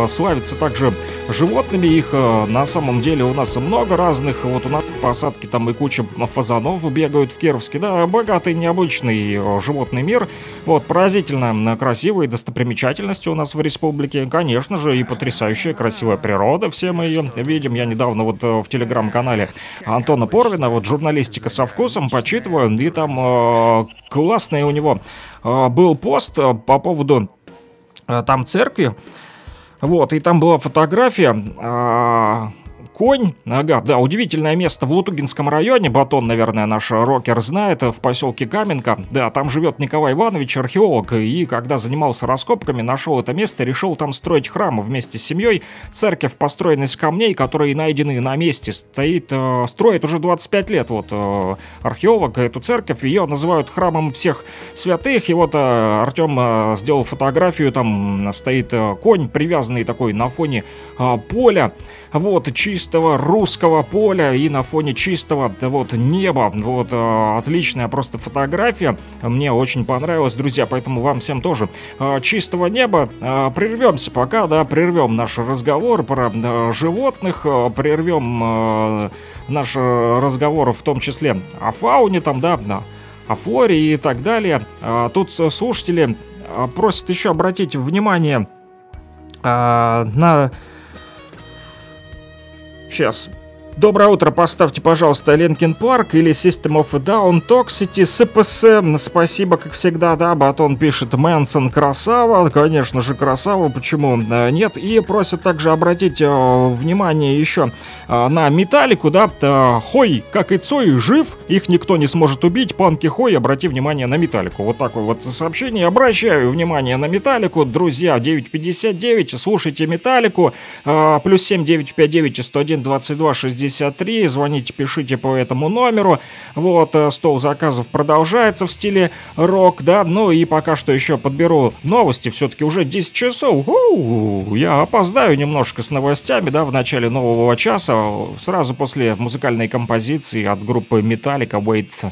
славится также животными. Их на самом деле у нас много разных. Вот у нас посадки там и куча фазанов бегают в Кировске. Да, богатый, необычный э, животный мир. Вот, поразительно красивые достопримечательности у нас в республике. Конечно же, и потрясающая красивая природа. Все мы ее видим. Я недавно вот э, в телеграм-канале Антона Порвина, вот журналистика со вкусом, почитываю. И там э, классный у него э, был пост э, по поводу э, там церкви. Вот, и там была фотография Конь, ага, да, удивительное место в Лутугинском районе, Батон, наверное, наш рокер знает, в поселке Каменка. Да, там живет Николай Иванович, археолог, и когда занимался раскопками, нашел это место, решил там строить храм вместе с семьей. Церковь построена из камней, которые найдены на месте, стоит, э, строит уже 25 лет, вот, э, археолог эту церковь, ее называют храмом всех святых, и вот э, Артем э, сделал фотографию, там стоит э, конь, привязанный такой на фоне э, поля, вот, чистого русского поля и на фоне чистого вот неба. Вот, э, отличная просто фотография. Мне очень понравилось, друзья, поэтому вам всем тоже э, чистого неба. Э, прервемся пока, да, прервем наш разговор про животных, прервем наш разговор в том числе о фауне там, да, о флоре и так далее. Тут слушатели просят еще обратить внимание на Сейчас. Доброе утро, поставьте, пожалуйста, Linkin Park или System of a Down, Toxicity, СПС. Спасибо, как всегда, да, Батон пишет Мэнсон красава, конечно же красава, почему э, нет. И просят также обратить э, внимание еще э, на Металлику, да, Хой, как и Цой, жив, их никто не сможет убить, Панки Хой, обрати внимание на Металлику. Вот такое вот сообщение. Обращаю внимание на Металлику, друзья, 959, слушайте Металлику, плюс 7 959 101 22 60 63. Звоните, пишите по этому номеру. Вот, э, стол заказов продолжается в стиле рок, да. Ну и пока что еще подберу новости. Все-таки уже 10 часов. У-у-у, я опоздаю немножко с новостями, да, в начале нового часа. Сразу после музыкальной композиции от группы Metallica Wait Rock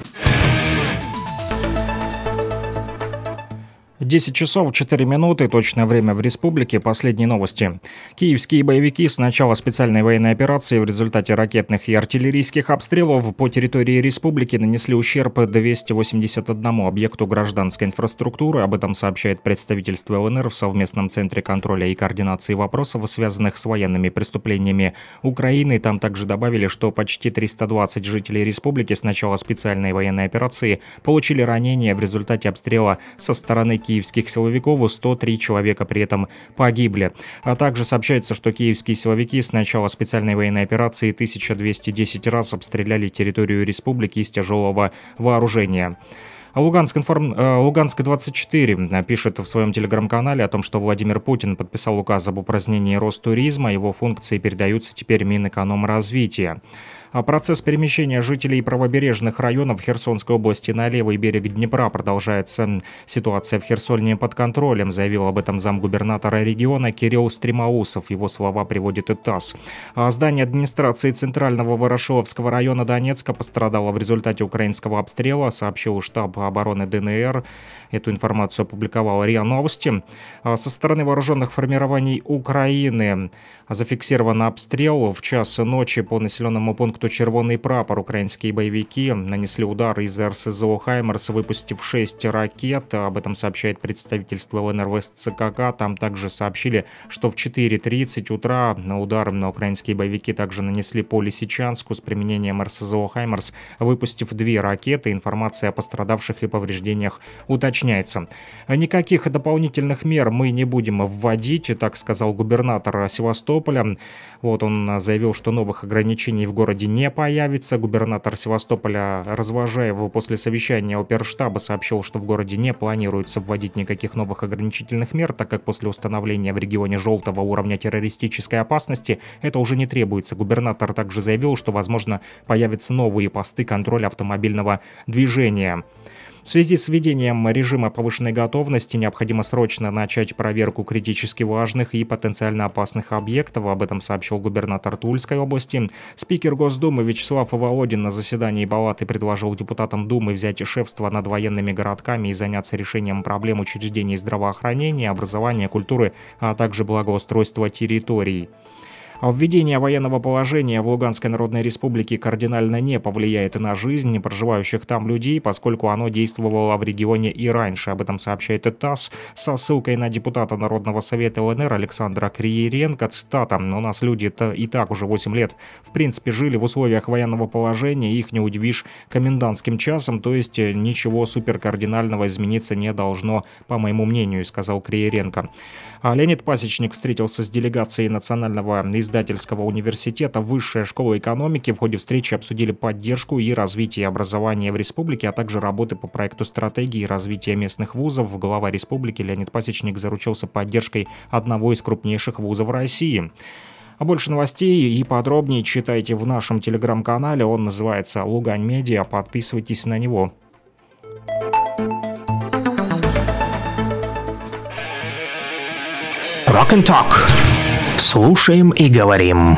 10 часов 4 минуты, точное время в республике. Последние новости. Киевские боевики с начала специальной военной операции в результате ракетных и артиллерийских обстрелов по территории республики нанесли ущерб 281 объекту гражданской инфраструктуры. Об этом сообщает представительство ЛНР в совместном центре контроля и координации вопросов, связанных с военными преступлениями Украины. Там также добавили, что почти 320 жителей республики с начала специальной военной операции получили ранения в результате обстрела со стороны Киева киевских силовиков, 103 человека при этом погибли. А также сообщается, что киевские силовики с начала специальной военной операции 1210 раз обстреляли территорию республики из тяжелого вооружения. Луганск, информ... Э, Луганск 24 пишет в своем телеграм-канале о том, что Владимир Путин подписал указ об упразднении Ростуризма, его функции передаются теперь Минэкономразвития. А процесс перемещения жителей правобережных районов Херсонской области на левый берег Днепра продолжается. Ситуация в Херсоне под контролем, заявил об этом замгубернатора региона Кирилл Стремоусов. Его слова приводит и ТАСС. А здание администрации Центрального Ворошиловского района Донецка пострадало в результате украинского обстрела, сообщил штаб обороны ДНР. Эту информацию опубликовал РИА Новости. А со стороны вооруженных формирований Украины зафиксирован обстрел в час ночи по населенному пункту Червоный прапор. Украинские боевики нанесли удар из РСЗО «Хаймерс», выпустив 6 ракет. Об этом сообщает представительство ЛНР ЦКК. Там также сообщили, что в 4.30 утра на удар на украинские боевики также нанесли по Лисичанску с применением РСЗО «Хаймерс», выпустив две ракеты. Информация о пострадавших и повреждениях уточняется. Никаких дополнительных мер мы не будем вводить, так сказал губернатор Севастополя. Вот он заявил, что новых ограничений в городе не появится. Губернатор Севастополя Развожаев после совещания оперштаба сообщил, что в городе не планируется вводить никаких новых ограничительных мер, так как после установления в регионе желтого уровня террористической опасности это уже не требуется. Губернатор также заявил, что, возможно, появятся новые посты контроля автомобильного движения. В связи с введением режима повышенной готовности необходимо срочно начать проверку критически важных и потенциально опасных объектов. Об этом сообщил губернатор Тульской области. Спикер Госдумы Вячеслав Володин на заседании Палаты предложил депутатам Думы взять шефство над военными городками и заняться решением проблем учреждений здравоохранения, образования, культуры, а также благоустройства территорий. Введение военного положения в Луганской Народной Республике кардинально не повлияет на жизнь проживающих там людей, поскольку оно действовало в регионе и раньше. Об этом сообщает ТАСС со ссылкой на депутата Народного совета ЛНР Александра Криеренко. Цитата. «У нас люди-то и так уже 8 лет в принципе жили в условиях военного положения, их не удивишь комендантским часом, то есть ничего суперкардинального измениться не должно, по моему мнению», сказал Криеренко. А Леонид Пасечник встретился с делегацией Национального издательского университета Высшая школа экономики. В ходе встречи обсудили поддержку и развитие образования в республике, а также работы по проекту стратегии развития местных вузов. Глава республики Леонид Пасечник заручился поддержкой одного из крупнейших вузов России. А больше новостей и подробнее читайте в нашем телеграм-канале. Он называется «Лугань Медиа». Подписывайтесь на него. Rock and Talk. Слушаем и говорим.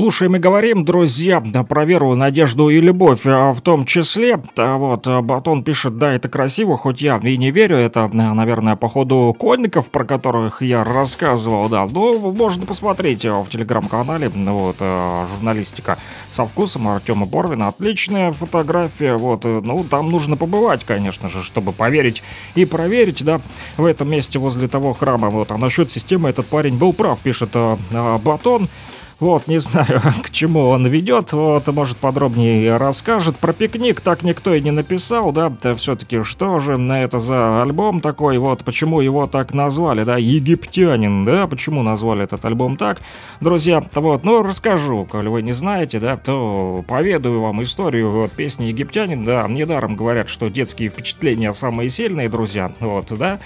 Слушаем и говорим, друзья, про веру, надежду и любовь а, в том числе. А вот а, Батон пишет, да, это красиво, хоть я и не верю, это, наверное, по ходу конников, про которых я рассказывал, да. Ну, можно посмотреть в телеграм-канале, вот, а, журналистика со вкусом Артема Борвина, отличная фотография, вот, э, ну, там нужно побывать, конечно же, чтобы поверить и проверить, да, в этом месте возле того храма, вот. А насчет системы этот парень был прав, пишет Батон. Вот, не знаю, [laughs] к чему он ведет, вот, может, подробнее расскажет. Про пикник так никто и не написал, да, все-таки что же на это за альбом такой, вот, почему его так назвали, да, «Египтянин», да, почему назвали этот альбом так, друзья, вот, ну, расскажу, коли вы не знаете, да, то поведаю вам историю, вот, песни «Египтянин», да, недаром говорят, что детские впечатления самые сильные, друзья, вот, да,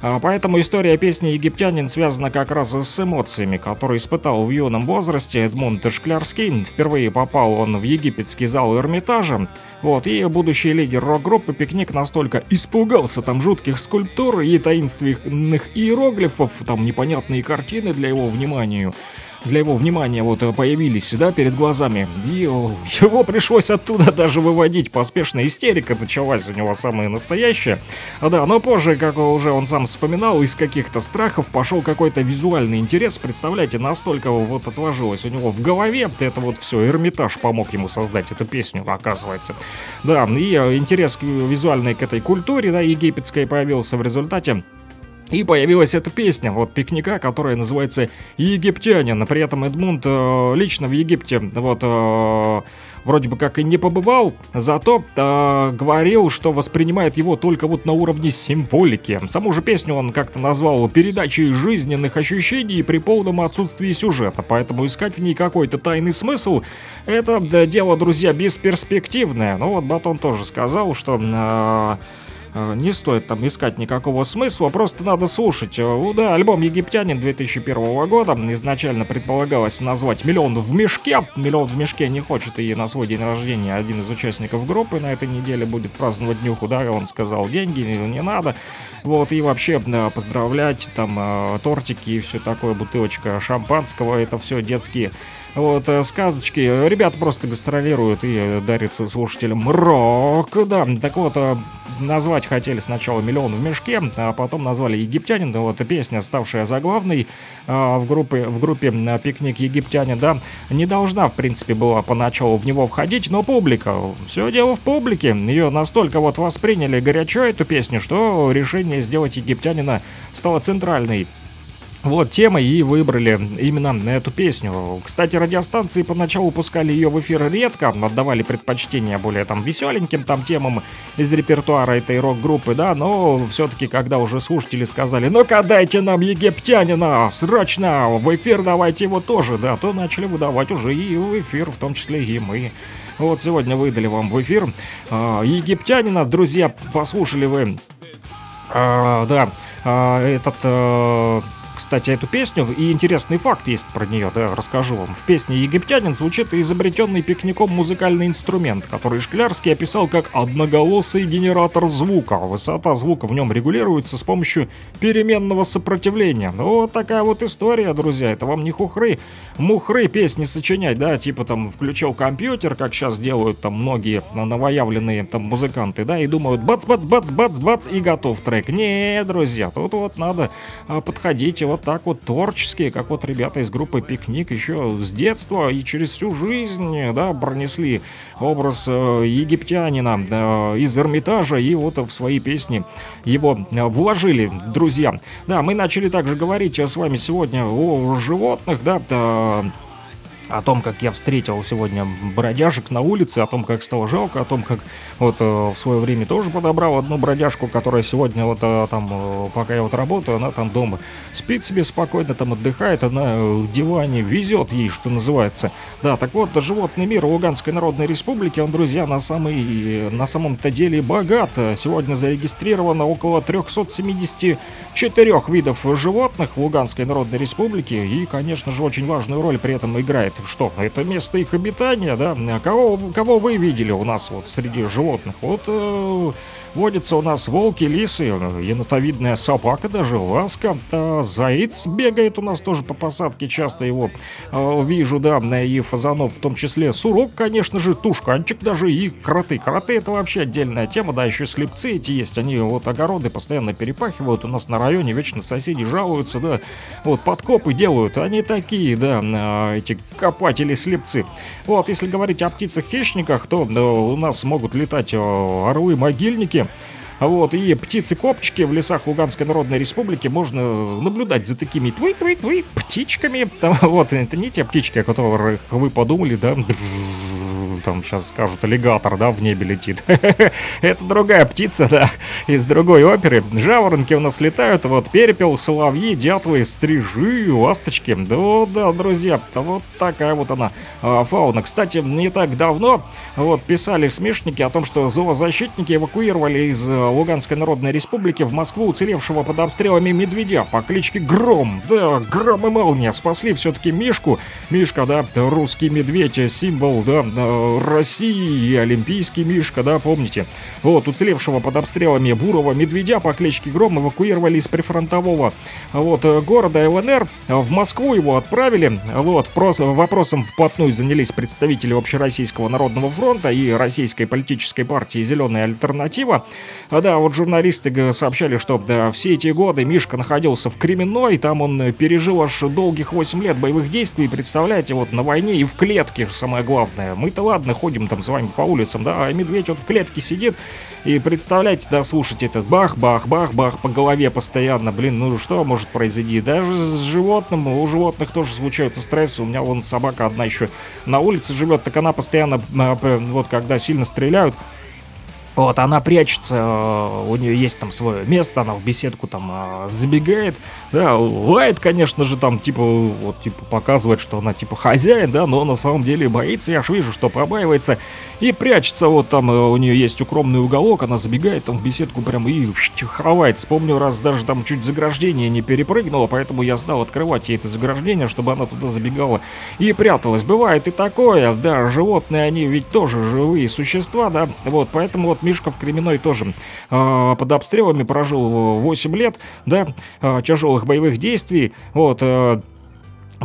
Поэтому история песни «Египтянин» связана как раз с эмоциями, которые испытал в юном возрасте Эдмунд Шклярский. Впервые попал он в египетский зал Эрмитажа. Вот, и будущий лидер рок-группы «Пикник» настолько испугался там жутких скульптур и таинственных иероглифов, там непонятные картины для его внимания, для его внимания вот э, появились, да, перед глазами. И о, его пришлось оттуда даже выводить. Поспешная истерика началась у него самая настоящая. А да, но позже, как уже он сам вспоминал, из каких-то страхов пошел какой-то визуальный интерес. Представляете, настолько вот отложилось у него в голове. Это вот все, Эрмитаж помог ему создать эту песню, оказывается. Да, и э, интерес к- визуальный к этой культуре, да, египетской появился в результате И появилась эта песня, вот, пикника, которая называется «Египтянин». При этом Эдмунд э, лично в Египте, вот, э, вроде бы как и не побывал, зато э, говорил, что воспринимает его только вот на уровне символики. Саму же песню он как-то назвал передачей жизненных ощущений при полном отсутствии сюжета, поэтому искать в ней какой-то тайный смысл — это да, дело, друзья, бесперспективное. Ну вот Батон тоже сказал, что... Э, Э, не стоит там искать никакого смысла, просто надо слушать. Э, да, альбом «Египтянин» 2001 года изначально предполагалось назвать «Миллион в мешке». «Миллион в мешке» не хочет и на свой день рождения один из участников группы на этой неделе будет праздновать днюху, да, он сказал, деньги не надо. Вот, и вообще поздравлять, там, тортики и все такое, бутылочка шампанского, это все детские вот, э, сказочки. Ребята просто гастролируют и дарят слушателям рок. Да, так вот, э, назвать хотели сначала «Миллион в мешке», а потом назвали «Египтянин». Вот песня, ставшая заглавной э, в группе, в группе «Пикник египтянин», да, не должна, в принципе, была поначалу в него входить, но публика, все дело в публике. Ее настолько вот восприняли горячо, эту песню, что решение сделать «Египтянина» стало центральной вот тема и выбрали именно эту песню. Кстати, радиостанции поначалу пускали ее в эфир редко, отдавали предпочтение более там веселеньким там темам из репертуара этой рок-группы, да, но все-таки, когда уже слушатели сказали, ну-ка дайте нам египтянина, срочно, в эфир давайте его тоже, да, то начали выдавать уже и в эфир, в том числе и мы. Вот сегодня выдали вам в эфир э, египтянина, друзья, послушали вы, э, да, э, этот... Э, кстати, эту песню, и интересный факт есть про нее, да, расскажу вам. В песне «Египтянин» звучит изобретенный пикником музыкальный инструмент, который Шклярский описал как одноголосый генератор звука. Высота звука в нем регулируется с помощью переменного сопротивления. Ну, вот такая вот история, друзья, это вам не хухры, мухры песни сочинять, да, типа там включил компьютер, как сейчас делают там многие новоявленные там музыканты, да, и думают бац-бац-бац-бац-бац, и готов трек. Не, друзья, тут вот надо а, подходить вот так вот творческие, как вот ребята из группы «Пикник» еще с детства и через всю жизнь, да, пронесли образ э, египтянина э, из Эрмитажа и вот в свои песни его э, вложили, друзья. Да, мы начали также говорить с вами сегодня о животных, да, о том, как я встретил сегодня бродяжек на улице, о том, как стало жалко, о том, как вот э, в свое время тоже подобрал одну бродяжку, которая сегодня вот э, там, э, пока я вот работаю, она там дома спит себе спокойно, там отдыхает, она в диване везет ей, что называется. Да, так вот, животный мир Луганской Народной Республики, он, друзья, на, самый, на самом-то деле богат. Сегодня зарегистрировано около 374 видов животных в Луганской Народной Республике, и, конечно же, очень важную роль при этом играет что? Это место их обитания, да? Кого, кого вы видели у нас вот среди животных? Вот э, Водятся у нас волки, лисы, енотовидная собака даже, ласка. А заяц бегает у нас тоже по посадке, часто его э, вижу, да, и фазанов в том числе. Сурок, конечно же, тушканчик даже и кроты. Кроты это вообще отдельная тема, да, еще слепцы эти есть, они вот огороды постоянно перепахивают, у нас на районе вечно соседи жалуются, да, вот подкопы делают, они такие, да, э, эти копатели-слепцы. Вот, если говорить о птицах-хищниках, то да, у нас могут летать э, орлы-могильники, вот, и птицы-копчики в лесах Луганской Народной Республики можно наблюдать за такими твой-твой-твой птичками. Там, [laughs] вот, это не те птички, о которых вы подумали, да, там сейчас скажут аллигатор, да, в небе летит. [laughs] Это другая птица, да, из другой оперы. Жаворонки у нас летают, вот перепел, соловьи, дятлы, стрижи, ласточки. Да, да, друзья, вот такая вот она а, фауна. Кстати, не так давно вот писали смешники о том, что зоозащитники эвакуировали из а, Луганской Народной Республики в Москву уцелевшего под обстрелами медведя по кличке Гром. Да, Гром и Молния спасли все-таки Мишку. Мишка, да, русский медведь, символ, да, России и Олимпийский Мишка, да, помните? Вот, уцелевшего под обстрелами бурого медведя по кличке Гром эвакуировали из прифронтового вот, города ЛНР. В Москву его отправили. Вот, вопросом вплотную занялись представители Общероссийского народного фронта и Российской политической партии «Зеленая альтернатива». Да, вот журналисты сообщали, что да, все эти годы Мишка находился в Кременной, там он пережил аж долгих 8 лет боевых действий, представляете, вот на войне и в клетке, самое главное. Мы-то ладно, ладно, ходим там с вами по улицам, да, а медведь вот в клетке сидит, и представляете, да, слушайте этот бах-бах-бах-бах по голове постоянно, блин, ну что может произойти? Даже с животным, у животных тоже случаются стрессы, у меня вон собака одна еще на улице живет, так она постоянно, а, вот когда сильно стреляют, вот, она прячется, э, у нее есть там свое место, она в беседку там э, забегает, да, лает, конечно же, там, типа, вот, типа, показывает, что она, типа, хозяин, да, но на самом деле боится, я ж вижу, что побаивается, и прячется, вот там э, у нее есть укромный уголок, она забегает там в беседку прям и хавает. Помню, раз даже там чуть заграждение не перепрыгнула, поэтому я стал открывать ей это заграждение, чтобы она туда забегала и пряталась. Бывает и такое, да, животные, они ведь тоже живые существа, да, вот, поэтому вот Мишка в Кременной тоже э, под обстрелами прожил 8 лет, да, э, тяжелых боевых действий, вот, э,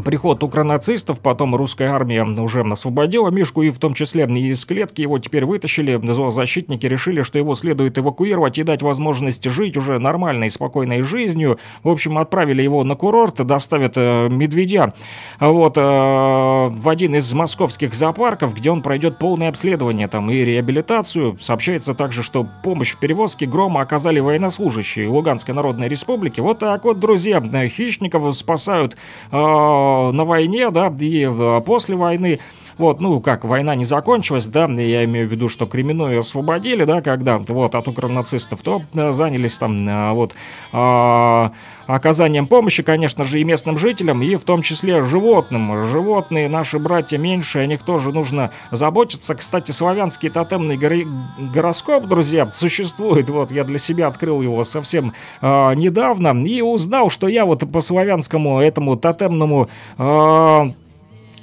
Приход укронацистов, потом русская армия уже освободила Мишку, и в том числе из клетки его теперь вытащили. Зоозащитники решили, что его следует эвакуировать и дать возможность жить уже нормальной, спокойной жизнью. В общем, отправили его на курорт, доставят э, медведя вот, э, в один из московских зоопарков, где он пройдет полное обследование там, и реабилитацию. Сообщается также, что помощь в перевозке грома оказали военнослужащие Луганской Народной Республики. Вот так вот, друзья, хищников спасают э, на войне, да, и э, после войны. Вот, ну, как, война не закончилась, да, я имею в виду, что Кременную освободили, да, когда, вот, от укронацистов, то э, занялись там, э, вот, э, оказанием помощи, конечно же, и местным жителям, и в том числе животным. Животные, наши братья меньше, о них тоже нужно заботиться. Кстати, славянский тотемный гор- гороскоп, друзья, существует. Вот, я для себя открыл его совсем э, недавно и узнал, что я вот по славянскому этому тотемному э,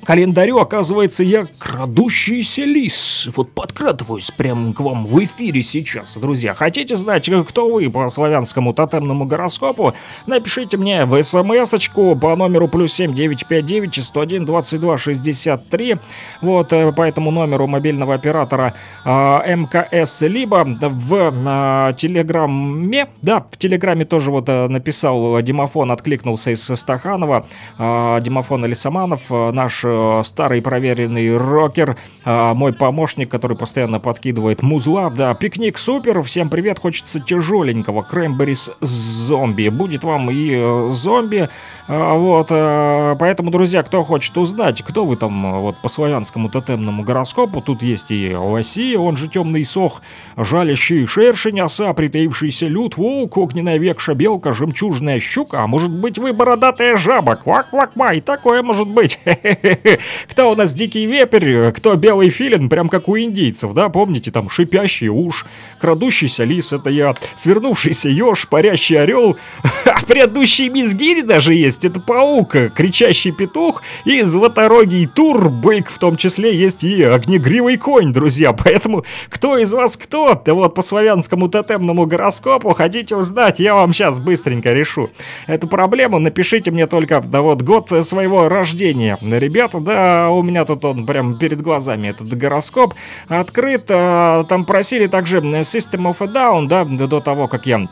календарю, оказывается, я крадущийся лис. Вот подкрадываюсь прямо к вам в эфире сейчас, друзья. Хотите знать, кто вы по славянскому тотемному гороскопу? Напишите мне в смс по номеру плюс 7959 101 22 63. Вот э, по этому номеру мобильного оператора э, МКС, либо в э, Телеграме. Да, в Телеграме тоже вот э, написал Димофон, откликнулся из Стаханова. Э, Димофон Алисаманов, э, наш Э, старый проверенный рокер, э, мой помощник, который постоянно подкидывает музла. Да, пикник супер, всем привет, хочется тяжеленького. Крэмберис зомби. Будет вам и э, зомби, вот, поэтому, друзья, кто хочет узнать, кто вы там вот по славянскому тотемному гороскопу, тут есть и Лосия, он же темный сох, жалящий шершень, оса, притаившийся люд, волк, огненная векша, белка, жемчужная щука, а может быть вы бородатая жаба, квак-квак-май, такое может быть. [laughs] Кто у нас дикий вепрь, кто белый филин, прям как у индейцев, да, помните, там шипящий уж, крадущийся лис, это я, свернувшийся еж, парящий орел, [laughs] а предыдущий мизгири даже есть, это паук, кричащий петух и златорогий тур, бык в том числе есть и огнегривый конь, друзья, поэтому кто из вас кто, да вот по славянскому тотемному гороскопу хотите узнать, я вам сейчас быстренько решу эту проблему, напишите мне только, да вот, год своего рождения, ребята, да, у меня тут он прям перед глазами, этот гороскоп открыт. А, там просили также System of a Down, да, до того, как я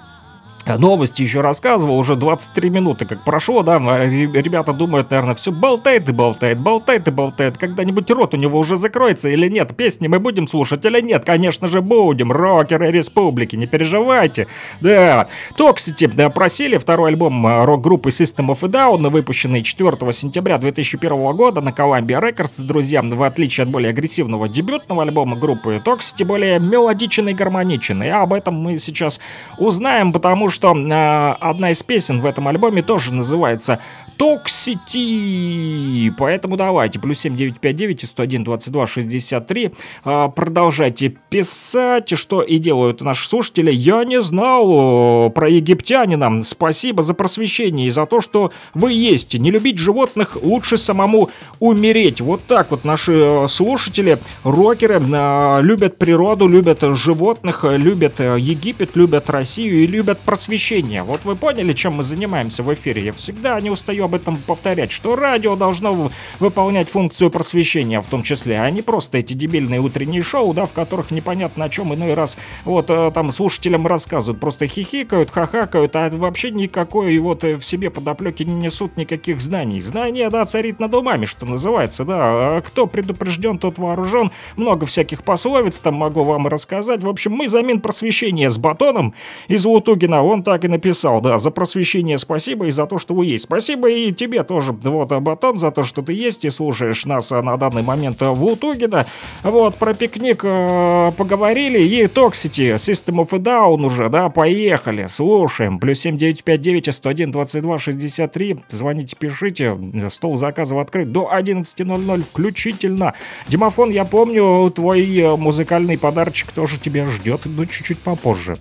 Новости еще рассказывал, уже 23 минуты как прошло, да, а ребята думают, наверное, все болтает и болтает, болтает и болтает, когда-нибудь рот у него уже закроется или нет, песни мы будем слушать или нет, конечно же будем, рокеры республики, не переживайте, да, Toxicity да, просили второй альбом рок-группы System of a Down, выпущенный 4 сентября 2001 года на Columbia Records, друзья, в отличие от более агрессивного дебютного альбома группы Toxicity, более мелодичный и гармоничный, а об этом мы сейчас узнаем, потому что что э, одна из песен в этом альбоме тоже называется Toxicity. Поэтому давайте, плюс 7959 101 22 63. Э, продолжайте писать, что и делают наши слушатели. Я не знал про египтянина. Спасибо за просвещение и за то, что вы есть. Не любить животных лучше самому умереть. Вот так вот наши э, слушатели, рокеры, э, любят природу, любят животных, любят э, Египет, любят Россию и любят просвещение. Вот вы поняли, чем мы занимаемся в эфире? Я всегда не устаю об этом повторять, что радио должно выполнять функцию просвещения в том числе, а не просто эти дебильные утренние шоу, да, в которых непонятно о чем иной раз вот э, там слушателям рассказывают, просто хихикают, хахакают, а вообще никакой вот в себе подоплеки не несут никаких знаний. Знание, да, царит над умами, что называется, да. А кто предупрежден, тот вооружен. Много всяких пословиц там могу вам рассказать. В общем, мы за Минпросвещение с Батоном из Лутугина, он так и написал, да, за просвещение спасибо и за то, что вы есть. Спасибо и тебе тоже, вот, Батон, за то, что ты есть и слушаешь нас а, на данный момент в Лутугина. Вот, про пикник э, поговорили и Toxicity, System of a Down уже, да, поехали, слушаем. Плюс 7959 101 22 63, звоните, пишите, стол заказов открыт до 11.00 включительно. Димофон, я помню, твой э, музыкальный подарочек тоже тебя ждет, но чуть-чуть попозже.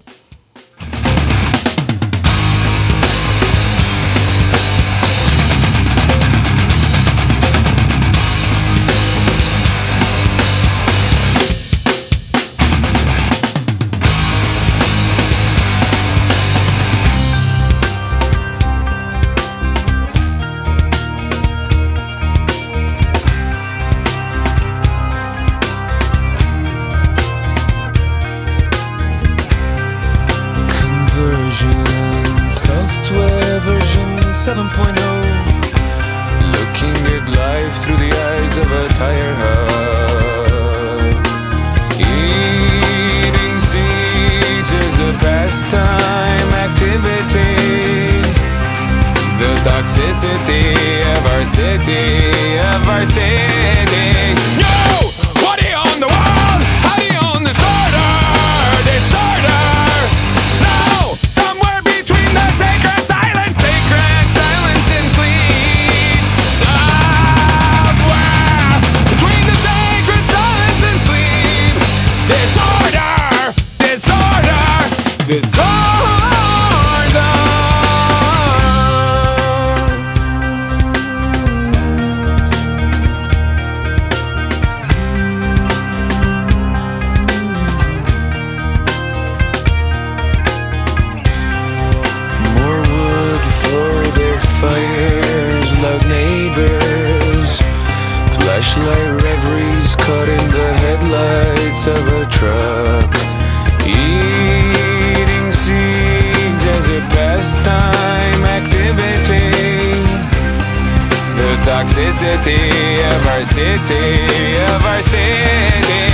Toxicity of our city, of our city.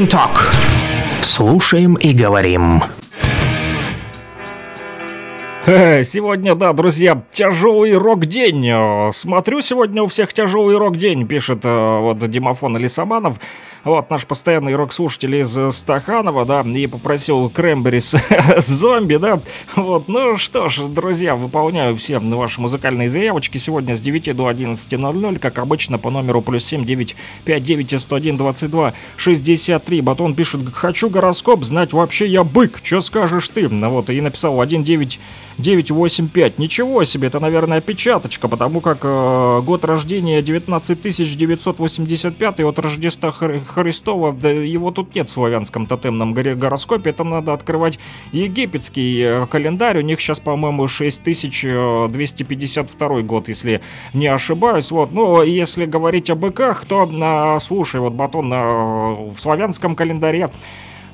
And Talk. Слушаем и говорим. Э, Сегодня, да, друзья, тяжелый рок-день. Э, Смотрю, сегодня у всех тяжелый рок-день, пишет э, вот Димофон Алисаманов. Вот наш постоянный рок-слушатель из э, Стаханова, да, и попросил Крэмберис [laughs] зомби, да. Вот, ну что ж, друзья, выполняю все ваши музыкальные заявочки сегодня с 9 до 11.00, как обычно, по номеру плюс 7 959 101 22 63. Батон пишет, хочу гороскоп, знать вообще я бык, что скажешь ты? Ну Вот, и написал 19 985. Ничего себе, это, наверное, печаточка, потому как э, год рождения 19985 от Рождества Христова, да, его тут нет в славянском тотемном гороскопе, это надо открывать египетский э, календарь, у них сейчас, по-моему, 6252 год, если не ошибаюсь, вот, ну, если говорить о быках, то, э, слушай, вот, Батон, э, в славянском календаре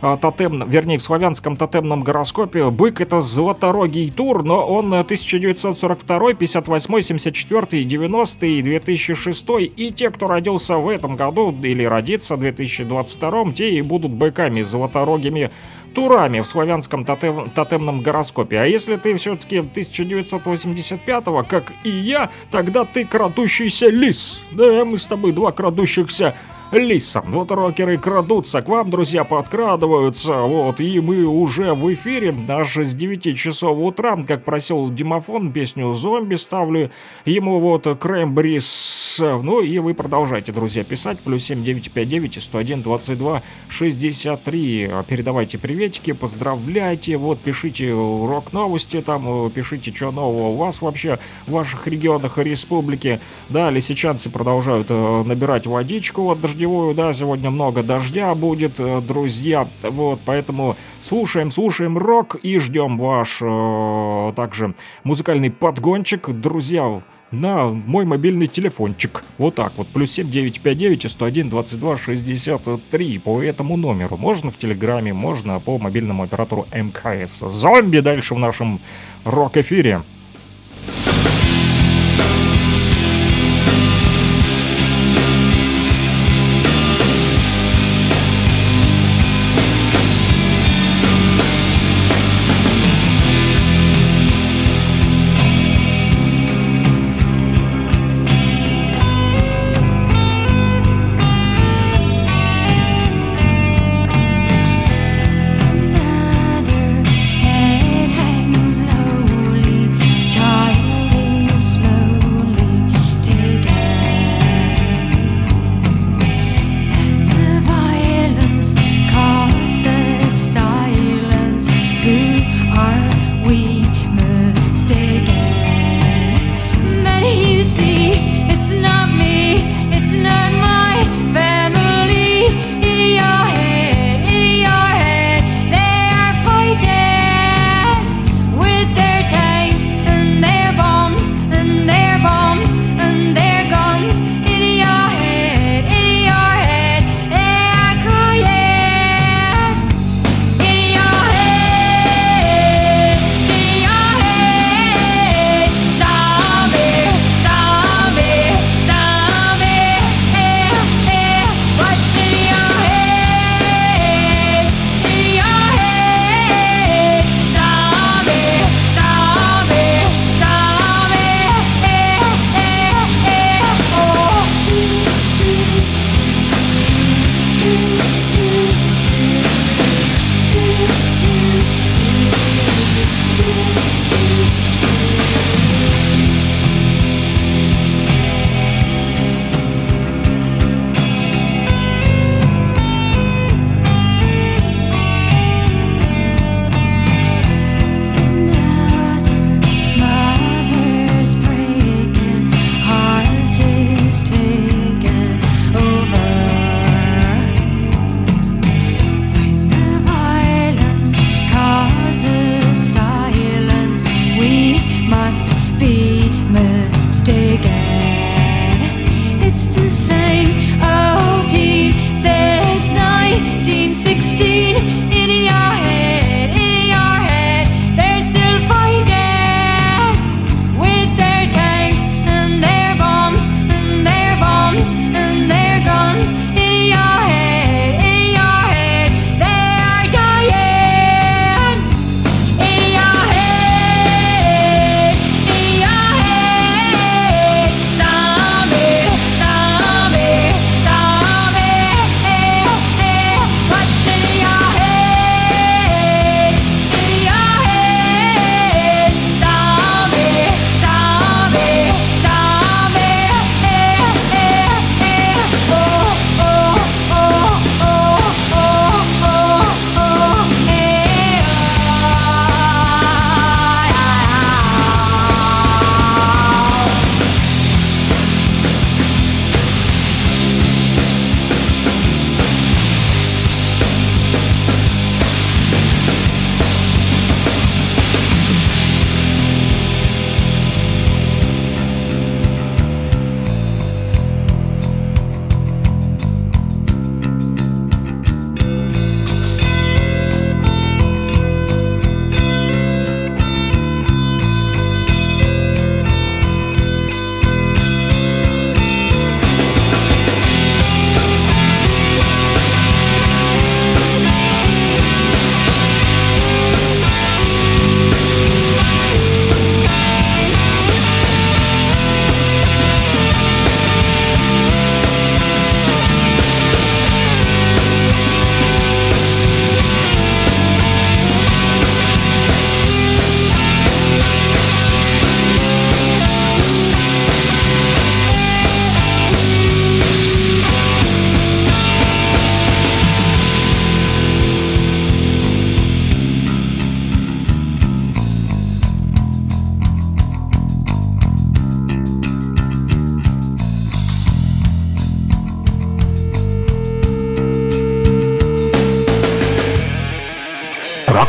а, тотем, вернее, в славянском тотемном гороскопе бык это золоторогий тур, но он 1942, 58, 74, 90 и 2006. И те, кто родился в этом году или родится в 2022, те и будут быками золоторогими турами в славянском тотем, тотемном гороскопе. А если ты все-таки 1985-го, как и я, тогда ты крадущийся лис. Да, мы с тобой два крадущихся Лиса. Вот рокеры крадутся к вам, друзья, подкрадываются. Вот, и мы уже в эфире аж с 9 часов утра, как просил Димофон, песню «Зомби» ставлю ему вот Крэмбрис. Ну и вы продолжайте, друзья, писать. Плюс 7959 101 22 63. Передавайте приветики, поздравляйте, вот, пишите рок-новости там, пишите, что нового у вас вообще в ваших регионах и республике. Да, лисичанцы продолжают э, набирать водичку, вот, дождевую, да, сегодня много дождя будет, э, друзья, вот, поэтому слушаем, слушаем рок и ждем ваш э, также музыкальный подгончик, друзья, на мой мобильный телефончик. Вот так вот. Плюс 7 959 101 22 63. По этому номеру. Можно в Телеграме, можно по мобильному оператору МКС. Зомби дальше в нашем рок-эфире.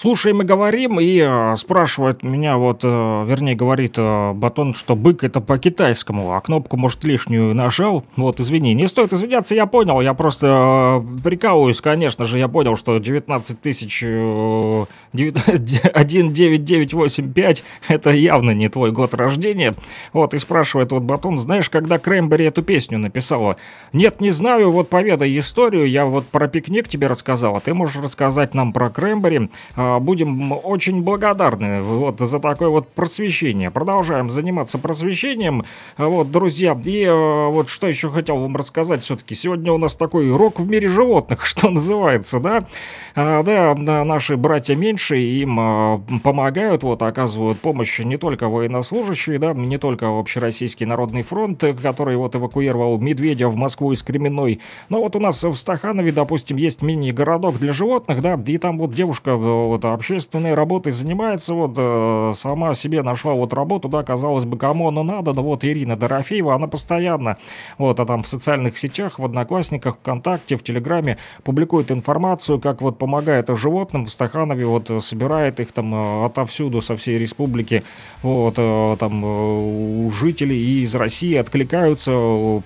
Слушаем и говорим, и э, спрашивает меня, вот, э, вернее, говорит э, Батон, что бык это по-китайскому, а кнопку, может, лишнюю нажал. Вот, извини, не стоит извиняться, я понял, я просто прикалываюсь, конечно же, я понял, что 19 тысяч... Э, 19985 [laughs] это явно не твой год рождения. Вот, и спрашивает вот Батон, знаешь, когда Крэмбери эту песню написала? Нет, не знаю, вот поведай историю, я вот про пикник тебе рассказал, а ты можешь рассказать нам про Крэмбери. А, будем очень благодарны вот за такое вот просвещение. Продолжаем заниматься просвещением, вот, друзья. И э, вот что еще хотел вам рассказать все-таки. Сегодня у нас такой рок в мире животных, [laughs] что называется, да? А, да, наши братья меньше им а, помогают, вот, оказывают помощь не только военнослужащие, да, не только Общероссийский народный фронт, который вот эвакуировал Медведя в Москву из Кременной, но вот у нас в Стаханове, допустим, есть мини-городок для животных, да, и там вот девушка вот вот, общественной работой занимается, вот, э, сама себе нашла вот работу, да, казалось бы, кому оно надо, но вот Ирина Дорофеева, она постоянно, вот, а там в социальных сетях, в Одноклассниках, ВКонтакте, в Телеграме публикует информацию, как вот помогает животным в Стаханове, вот, собирает их там э, отовсюду, со всей республики, вот, э, там, э, у жителей из России откликаются,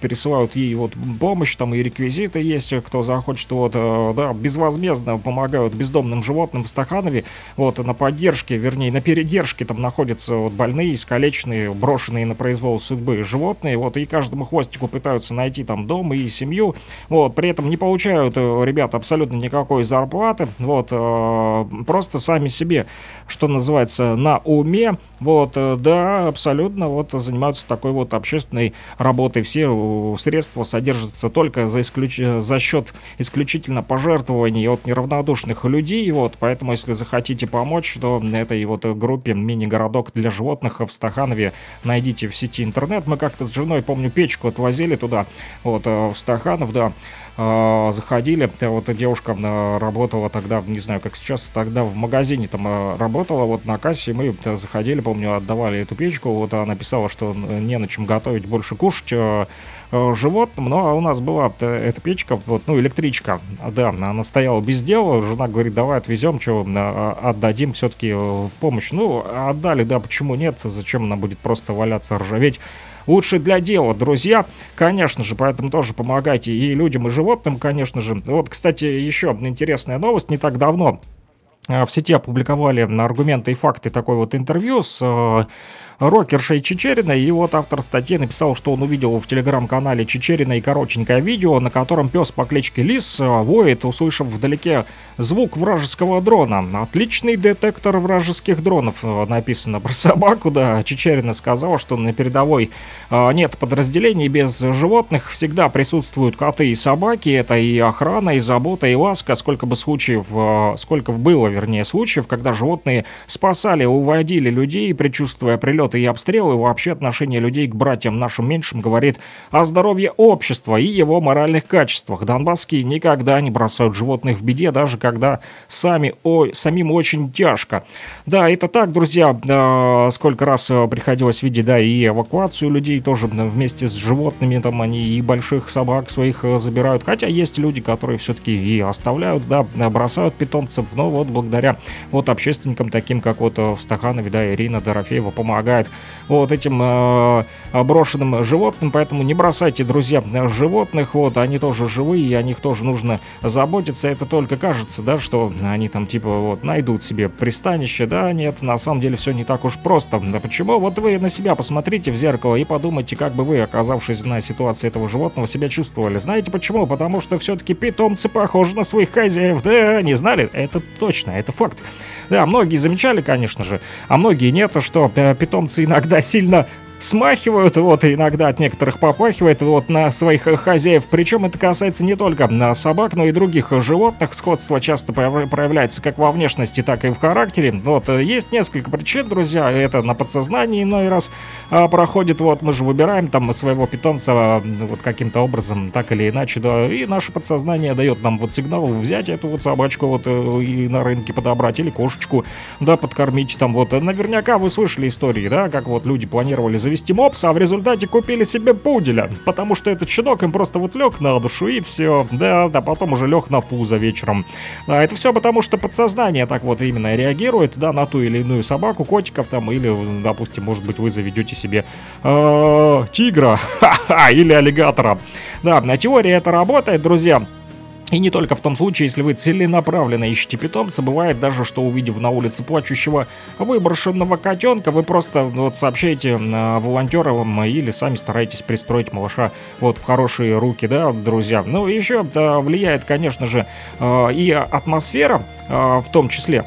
пересылают ей вот помощь, там и реквизиты есть, кто захочет, вот, да, безвозмездно помогают бездомным животным в Стаханове, Иванове, вот, на поддержке, вернее, на передержке там находятся вот больные, искалеченные, брошенные на произвол судьбы животные, вот, и каждому хвостику пытаются найти там дом и семью, вот, при этом не получают э, ребята абсолютно никакой зарплаты, вот, э, просто сами себе, что называется, на уме, вот, э, да, абсолютно, вот, занимаются такой вот общественной работой, все средства содержатся только за, исключ... за счет исключительно пожертвований от неравнодушных людей, вот, поэтому, если захотите помочь, то этой вот группе «Мини-городок для животных» в Стаханове найдите в сети интернет. Мы как-то с женой, помню, печку отвозили туда, вот, э, в Стаханов, да, э, заходили, вот девушка э, работала тогда, не знаю, как сейчас, тогда в магазине там работала, вот на кассе мы заходили, помню, отдавали эту печку, вот она писала, что не на чем готовить, больше кушать, Э, животным, но у нас была эта печка, вот, ну, электричка, да, она стояла без дела, жена говорит, давай отвезем, что, а, отдадим все-таки э, в помощь. Ну, отдали, да, почему нет, зачем она будет просто валяться, ржаветь лучше для дела, друзья, конечно же, поэтому тоже помогайте и людям, и животным, конечно же. Вот, кстати, еще одна интересная новость, не так давно э, в сети опубликовали аргументы и факты такой вот интервью с рокершей Чечерина, и вот автор статьи написал, что он увидел в телеграм-канале Чечерина и коротенькое видео, на котором пес по кличке Лис э, воет, услышав вдалеке звук вражеского дрона. Отличный детектор вражеских дронов, э, написано про [laughs] собаку, да. Чечерина сказал, что на передовой э, нет подразделений без животных, всегда присутствуют коты и собаки, это и охрана, и забота, и ласка, сколько бы случаев, сколько было, вернее, случаев, когда животные спасали, уводили людей, предчувствуя прилет прилеты и обстрелы, вообще отношение людей к братьям нашим меньшим говорит о здоровье общества и его моральных качествах. Донбасские никогда не бросают животных в беде, даже когда сами, о, самим очень тяжко. Да, это так, друзья, э, сколько раз э, приходилось видеть, да, и эвакуацию людей тоже вместе с животными, там они и больших собак своих э, забирают, хотя есть люди, которые все-таки и оставляют, да, бросают питомцев, но вот благодаря вот общественникам таким, как вот в Стаханове, да, Ирина Дорофеева помогает помогает вот этим э, брошенным животным, поэтому не бросайте, друзья, животных, вот, они тоже живые, и о них тоже нужно заботиться, это только кажется, да, что они там типа вот найдут себе пристанище, да, нет, на самом деле все не так уж просто, да почему? Вот вы на себя посмотрите в зеркало и подумайте, как бы вы, оказавшись на ситуации этого животного, себя чувствовали. Знаете почему? Потому что все-таки питомцы похожи на своих хозяев, да, не знали? Это точно, это факт. Да, многие замечали, конечно же, а многие нет, что э, питомцы иногда сильно смахивают, вот, и иногда от некоторых попахивает, вот, на своих хозяев. Причем это касается не только на собак, но и других животных. Сходство часто проявляется как во внешности, так и в характере. Вот, есть несколько причин, друзья, это на подсознании иной раз а, проходит, вот, мы же выбираем там своего питомца вот каким-то образом, так или иначе, да, и наше подсознание дает нам вот сигнал взять эту вот собачку вот э, и на рынке подобрать, или кошечку, да, подкормить там, вот. Наверняка вы слышали истории, да, как вот люди планировали завести мопса, а в результате купили себе пуделя, потому что этот щенок им просто вот лег на душу и все, да, да, потом уже лег на пузо вечером. Да, это все потому, что подсознание так вот именно реагирует, да, на ту или иную собаку, котиков там, или, допустим, может быть, вы заведете себе э, тигра [laughs] или аллигатора. Да, на теории это работает, друзья. И не только в том случае, если вы целенаправленно ищете питомца, бывает даже, что увидев на улице плачущего выброшенного котенка, вы просто вот сообщаете э, волонтерам или сами стараетесь пристроить малыша вот в хорошие руки, да, друзья. Ну, еще влияет, конечно же, э, и атмосфера э, в том числе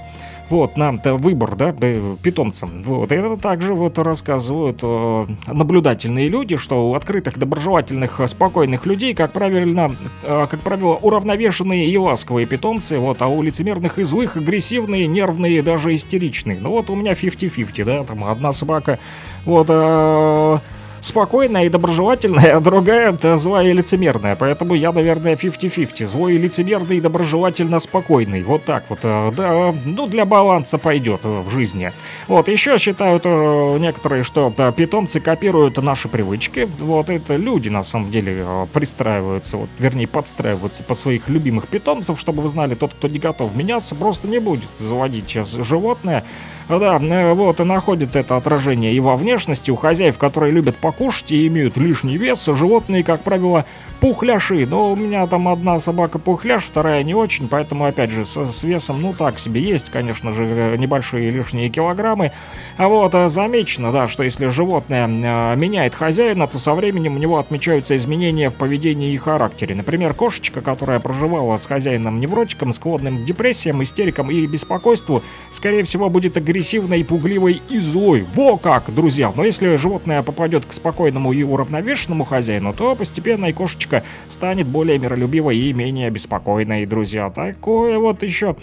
вот, нам-то выбор, да, питомцам. Вот, это также вот рассказывают э, наблюдательные люди, что у открытых, доброжелательных, спокойных людей, как правильно, э, как правило, уравновешенные и ласковые питомцы, вот, а у лицемерных и злых агрессивные, нервные, даже истеричные. Ну вот у меня 50-50, да, там одна собака, вот, э, спокойная и доброжелательная, а другая -то злая и лицемерная. Поэтому я, наверное, 50-50. Злой и лицемерный, и доброжелательно спокойный. Вот так вот. Э, да, ну, для баланса пойдет э, в жизни. Вот, еще считают э, некоторые, что питомцы копируют наши привычки. Вот, это люди, на самом деле, пристраиваются, вот, вернее, подстраиваются под своих любимых питомцев, чтобы вы знали, тот, кто не готов меняться, просто не будет заводить сейчас животное. Да, вот, и находит это отражение и во внешности у хозяев, которые любят покушать и имеют лишний вес. Животные, как правило, пухляши. Но у меня там одна собака пухляш, вторая не очень, поэтому, опять же, с, с весом, ну, так себе есть, конечно же, небольшие лишние килограммы. А вот э, замечено, да, что если животное э, меняет хозяина, то со временем у него отмечаются изменения в поведении и характере. Например, кошечка, которая проживала с хозяином-невротиком, склонным к депрессиям, истерикам и беспокойству, скорее всего, будет агрессивной, пугливой и злой. Во как, друзья! Но если животное попадет к спокойному и уравновешенному хозяину, то постепенно и кошечка станет более миролюбивой и менее беспокойной, друзья. Такое вот еще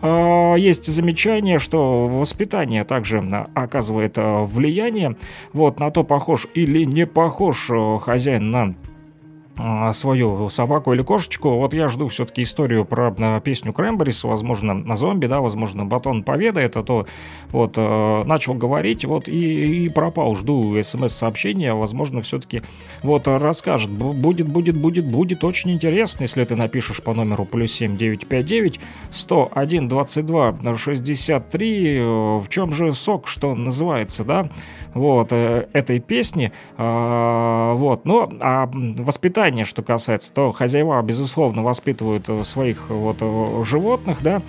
э, есть замечание, что воспитание также оказывает э, влияние вот на то, похож или не похож хозяин на а, свою собаку или кошечку. Вот я жду все-таки историю про а, песню Крэмберис, возможно, на зомби, да, возможно, Батон поведает, а то вот э, начал говорить, вот и, и пропал. Жду смс-сообщения, возможно, все-таки вот расскажет. Будет, будет, будет, будет очень интересно, если ты напишешь по номеру плюс 7 959 101 22 63. В чем же сок, что называется, да? вот, э, этой песни. А, вот, но а воспитание, что касается, то хозяева, безусловно, воспитывают э, своих вот э, животных, да,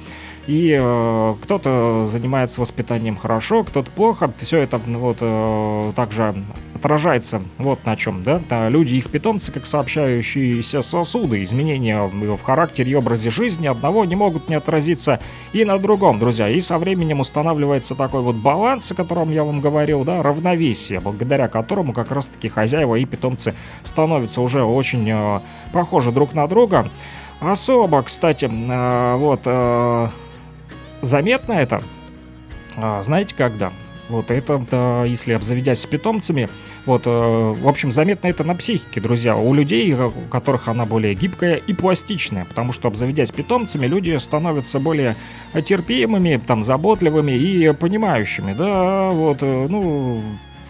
и э, кто-то занимается воспитанием хорошо, кто-то плохо. Все это вот э, также отражается вот на чем, да? Люди, их питомцы, как сообщающиеся сосуды. Изменения в характере и образе жизни одного не могут не отразиться и на другом, друзья. И со временем устанавливается такой вот баланс, о котором я вам говорил, да, равновесие, благодаря которому как раз-таки хозяева и питомцы становятся уже очень э, похожи друг на друга. Особо, кстати, э, вот э, заметно это, а, знаете, когда? Вот это, да, если обзаведясь питомцами, вот, э, в общем, заметно это на психике, друзья, у людей, у которых она более гибкая и пластичная, потому что обзаведясь питомцами, люди становятся более терпимыми, там, заботливыми и понимающими, да, вот, э, ну,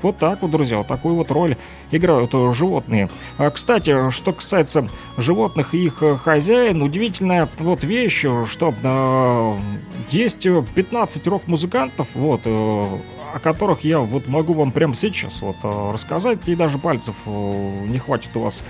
вот так вот, друзья, вот такую вот роль играют э, животные. А, кстати, что касается животных и их э, хозяин, удивительная вот вещь, что э, есть 15 рок-музыкантов, вот, э, о которых я вот могу вам прямо сейчас вот э, рассказать, и даже пальцев не хватит у вас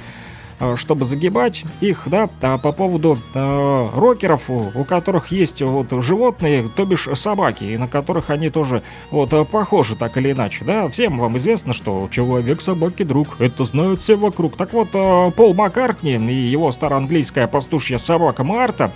Э, чтобы загибать их, да, а по поводу э, рокеров, у которых есть вот животные, то бишь собаки, и на которых они тоже вот э, похожи так или иначе, да, всем вам известно, что человек собаки друг, это знают все вокруг. Так вот, э, Пол Маккартни и его староанглийская пастушья собака Марта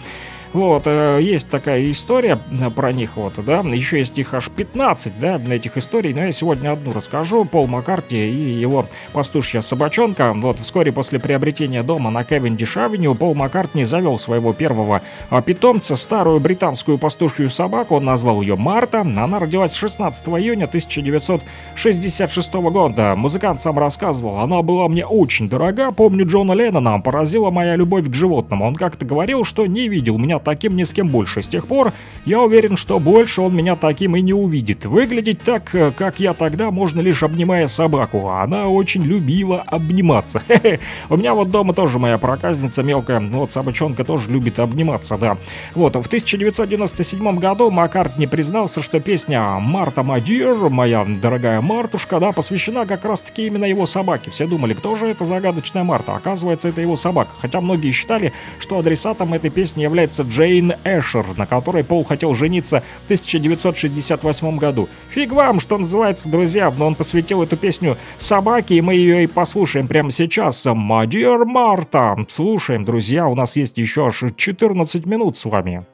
вот, э, есть такая история э, про них, вот, да, еще есть их аж 15, да, этих историй, но я сегодня одну расскажу. Пол Маккарти и его пастушья собачонка. Вот, вскоре после приобретения дома на Кевиндиш-авеню Пол Маккартни завел своего первого а, питомца, старую британскую пастушью собаку, он назвал ее Марта. Она родилась 16 июня 1966 года. Музыкант сам рассказывал, она была мне очень дорога, помню Джона Леннона, поразила моя любовь к животным. Он как-то говорил, что не видел меня таким ни с кем больше. С тех пор я уверен, что больше он меня таким и не увидит. Выглядеть так, э, как я тогда, можно лишь обнимая собаку. а Она очень любила обниматься. [laughs] У меня вот дома тоже моя проказница мелкая, вот собачонка тоже любит обниматься, да. Вот, в 1997 году Маккартни признался, что песня «Марта Мадир», моя дорогая Мартушка, да, посвящена как раз-таки именно его собаке. Все думали, кто же это загадочная Марта? Оказывается, это его собака. Хотя многие считали, что адресатом этой песни является Джейн Эшер, на которой Пол хотел жениться в 1968 году. Фиг вам, что называется, друзья, но он посвятил эту песню собаке, и мы ее и послушаем прямо сейчас. «Мадир Марта». Слушаем, друзья, у нас есть еще аж 14 минут с вами.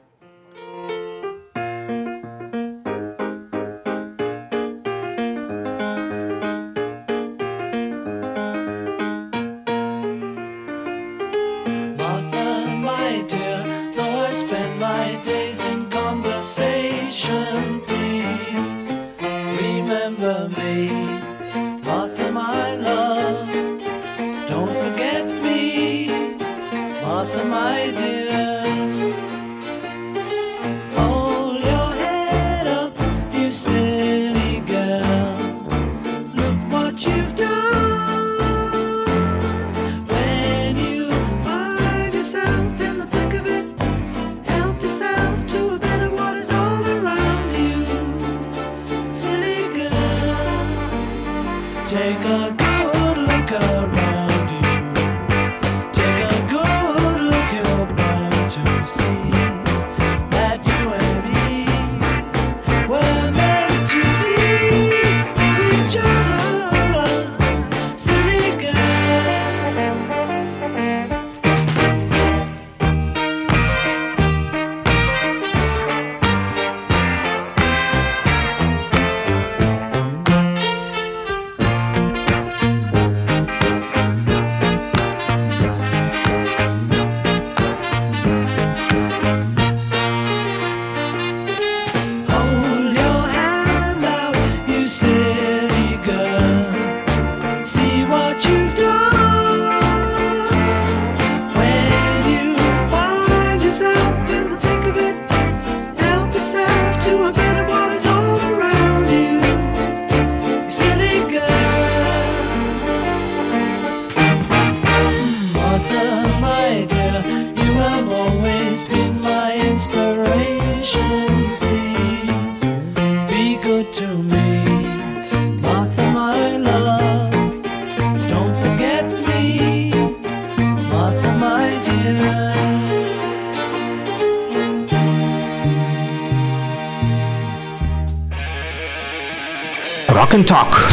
And Talk.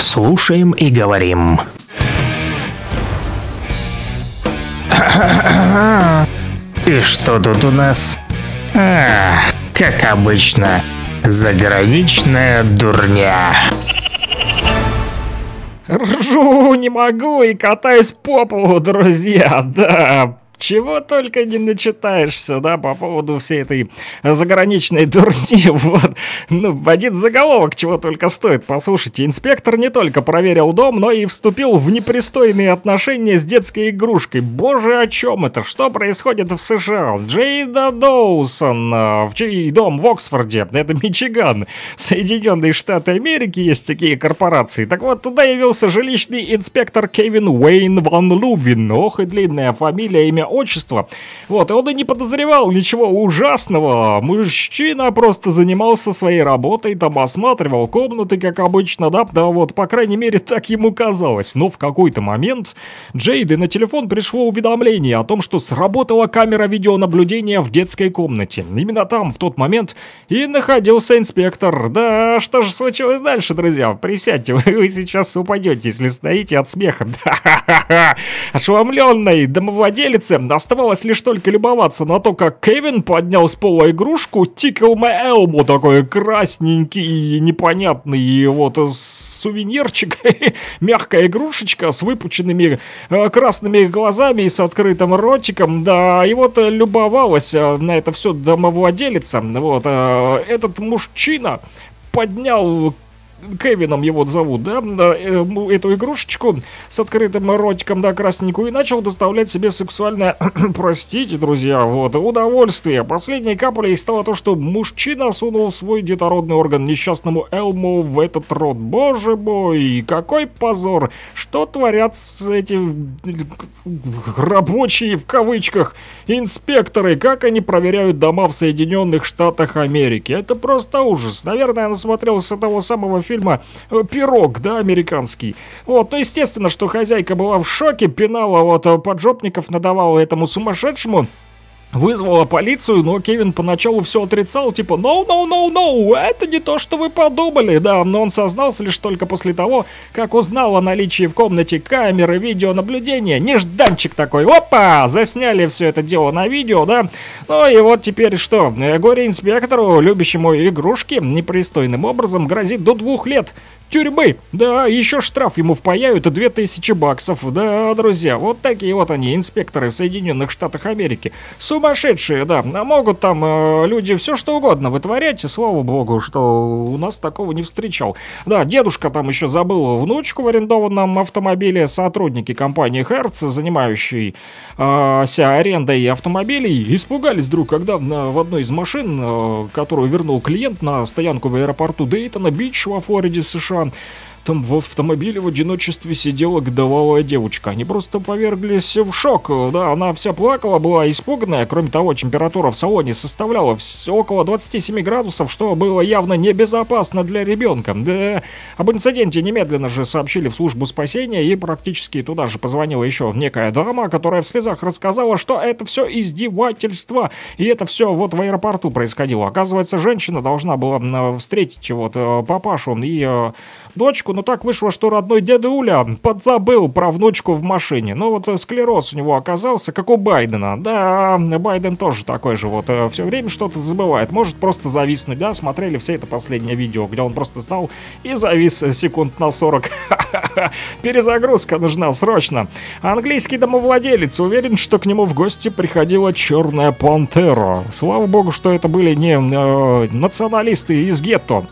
Слушаем и говорим. [coughs] И что тут у нас? А, как обычно, заграничная дурня. Ржу не могу и катаюсь по полу, друзья, да. Чего только не начитаешься, да, по поводу всей этой заграничной [laughs] дурни, вот. Ну, один заголовок чего только стоит. Послушайте, инспектор не только проверил дом, но и вступил в непристойные отношения с детской игрушкой. Боже, о чем это? Что происходит в США? Джейда Доусон, э, в чей дом в Оксфорде, это Мичиган, Соединенные Штаты Америки, есть такие корпорации. Так вот, туда явился жилищный инспектор Кевин Уэйн Ван Лувин. Ох и длинная фамилия, имя, отчество. Вот, и он и не подозревал ничего ужасного. Мужчина просто занимался своей работой, там осматривал комнаты, как обычно, да, да, вот, по крайней мере, так ему казалось. Но в какой-то момент Джейде на телефон пришло уведомление о том, что сработала камера видеонаблюдения в детской комнате. Именно там, в тот момент, и находился инспектор. Да, что же случилось дальше, друзья? Присядьте, [laughs] вы сейчас упадете, если стоите от смеха. [laughs] Ошеломленной домовладелице оставалось лишь только любоваться на то, как Кевин поднял с пола игрушку Tickle My Elmo, такой красненький и непонятный, и вот сувенирчик, [laughs] мягкая игрушечка с выпученными э, красными глазами и с открытым ротиком, да, и вот любовалась э, на это все домовладелица, вот, э, этот мужчина поднял Кевином его зовут, да, э, эту игрушечку с открытым ротиком, да, красненькую, и начал доставлять себе сексуальное, [clears throat] простите, друзья, вот, удовольствие. Последней каплей стало то, что мужчина сунул свой детородный орган несчастному Элму в этот рот. Боже мой, какой позор! Что творят с эти рабочие, в кавычках, инспекторы? Как они проверяют дома в Соединенных Штатах Америки? Это просто ужас. Наверное, я насмотрелся того самого фильма э, «Пирог», да, американский. Вот, ну, естественно, что хозяйка была в шоке, пинала вот э, поджопников, надавала этому сумасшедшему. Вызвала полицию, но Кевин поначалу все отрицал, типа «No, no, no, no, это не то, что вы подумали». Да, но он сознался лишь только после того, как узнал о наличии в комнате камеры видеонаблюдения. Нежданчик такой, опа, засняли все это дело на видео, да. Ну и вот теперь что, горе-инспектору, любящему игрушки, непристойным образом грозит до двух лет тюрьмы. Да, еще штраф ему впаяют 2000 баксов. Да, друзья, вот такие вот они, инспекторы в Соединенных Штатах Америки. Сумасшедшие, да. А Могут там э, люди все что угодно вытворять. Слава богу, что у нас такого не встречал. Да, дедушка там еще забыл внучку в арендованном автомобиле. Сотрудники компании Hertz, занимающиеся арендой автомобилей, испугались вдруг, когда в одной из машин, э, которую вернул клиент на стоянку в аэропорту Дейтона Бич во Флориде, США, там в автомобиле в одиночестве сидела годовалая девочка. Они просто поверглись в шок. Да, она вся плакала, была испуганная. Кроме того, температура в салоне составляла около 27 градусов, что было явно небезопасно для ребенка. Да, об инциденте немедленно же сообщили в службу спасения и практически туда же позвонила еще некая дама, которая в слезах рассказала, что это все издевательство. И это все вот в аэропорту происходило. Оказывается, женщина должна была встретить вот э, папашу и э, дочку, но так вышло, что родной дедуля подзабыл про внучку в машине. Ну вот э, склероз у него оказался, как у Байдена. Да, Байден тоже такой же вот, все время что-то забывает. Может просто зависнуть, да, смотрели все это последнее видео, где он просто стал и завис э, секунд на 40. [laughs] Перезагрузка нужна срочно. Английский домовладелец уверен, что к нему в гости приходила черная пантера. Слава богу, что это были не э, националисты из гетто.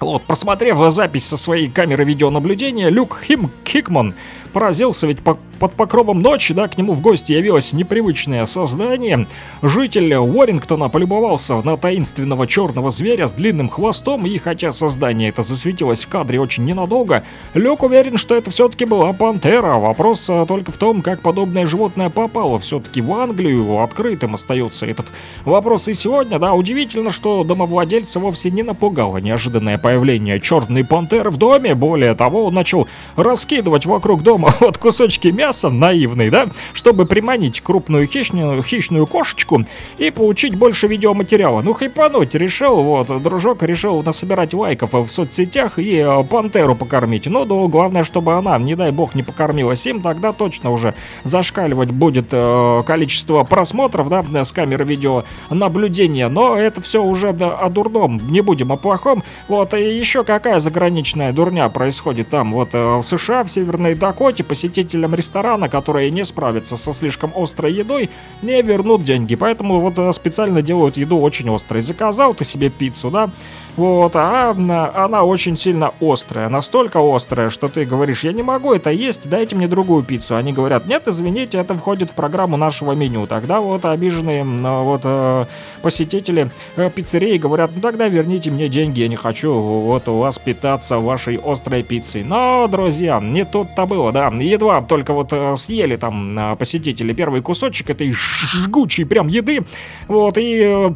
Вот, просмотрев запись со своей камеры видеонаблюдения, Люк Хим Хикман поразился, ведь по- под покровом ночи, да, к нему в гости явилось непривычное создание. Житель Уоррингтона полюбовался на таинственного черного зверя с длинным хвостом, и хотя создание это засветилось в кадре очень ненадолго, Люк уверен, что это все-таки была пантера. Вопрос а, только в том, как подобное животное попало все-таки в Англию, открытым остается этот вопрос и сегодня, да, удивительно, что домовладельца вовсе не напугало неожиданное появление черной пантеры в доме, более того, он начал раскидывать вокруг дома [laughs] вот кусочки мяса, наивный, да, чтобы приманить крупную хищную, хищную кошечку и получить больше видеоматериала. Ну, хайпануть решил, вот, дружок решил насобирать лайков в соцсетях и э, пантеру покормить. Ну, да, главное, чтобы она, не дай бог, не покормилась им, тогда точно уже зашкаливать будет э, количество просмотров, да, с камеры видеонаблюдения. Но это все уже да, о дурном, не будем о плохом. Вот, и еще какая заграничная дурня происходит там, вот, э, в США, в Северной Дакоте, посетителям ресторана, которые не справятся со слишком острой едой, не вернут деньги. Поэтому вот э, специально делают еду очень острой. Заказал ты себе пиццу, да, вот, а она, она очень сильно острая, настолько острая, что ты говоришь, я не могу это есть, дайте мне другую пиццу. Они говорят, нет, извините, это входит в программу нашего меню. Тогда вот обиженные вот э, посетители э, пиццерии говорят, ну тогда верните мне деньги, я не хочу вот у вас питаться вашей острой пиццей. Но, друзья, не тут-то было, да, едва только вот э, съели там посетители первый кусочек этой жгучей прям еды, вот, и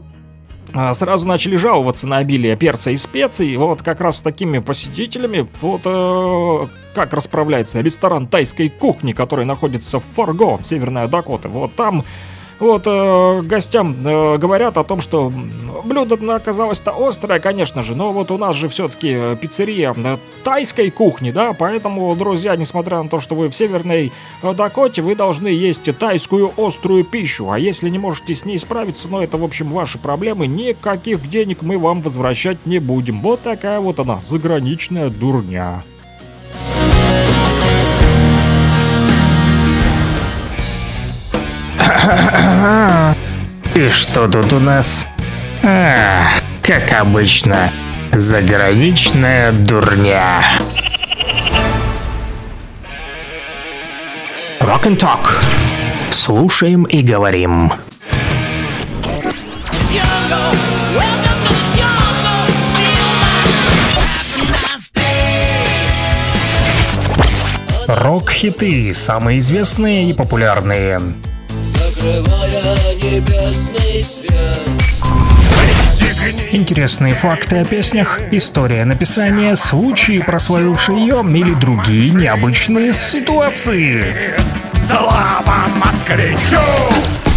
сразу начали жаловаться на обилие перца и специй. Вот как раз с такими посетителями, вот э, как расправляется ресторан тайской кухни, который находится в Фарго, Северная Дакота. Вот там вот э, гостям э, говорят о том, что блюдо оказалось-то острое, конечно же, но вот у нас же все-таки пиццерия э, тайской кухни, да, поэтому, друзья, несмотря на то, что вы в Северной э, Дакоте, вы должны есть тайскую острую пищу, а если не можете с ней справиться, ну это, в общем, ваши проблемы, никаких денег мы вам возвращать не будем. Вот такая вот она, заграничная дурня. [coughs] И что тут у нас? А, как обычно. Заграничная дурня. Rock and Talk. Слушаем и говорим. Рок-хиты, самые известные и популярные. Интересные факты о песнях, история написания, случаи, прославившие ее или другие необычные ситуации. Слава москвичу!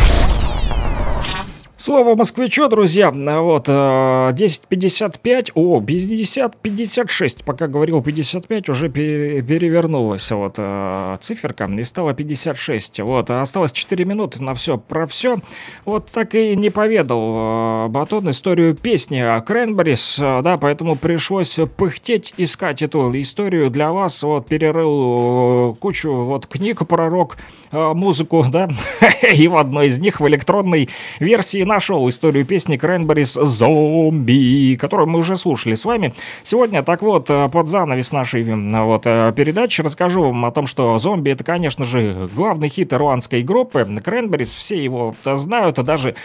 Слово москвичу, друзья, А вот, э, 10.55, о, 50.56, пока говорил 55, уже пере- перевернулась вот э, циферка. И стало 56, вот, а осталось 4 минуты на все про все, вот так и не поведал э, Батон историю песни Кренберис, да, поэтому пришлось пыхтеть, искать эту историю для вас, вот, перерыл э, кучу вот книг про рок, э, музыку, да, [laughs] и в одной из них в электронной версии нашел историю песни Кренберис «Зомби», которую мы уже слушали с вами. Сегодня, так вот, э, под занавес нашей э, вот, э, передачи расскажу вам о том, что «Зомби» — это, конечно же, главный хит ирландской группы. Кренберис, все его знают, а даже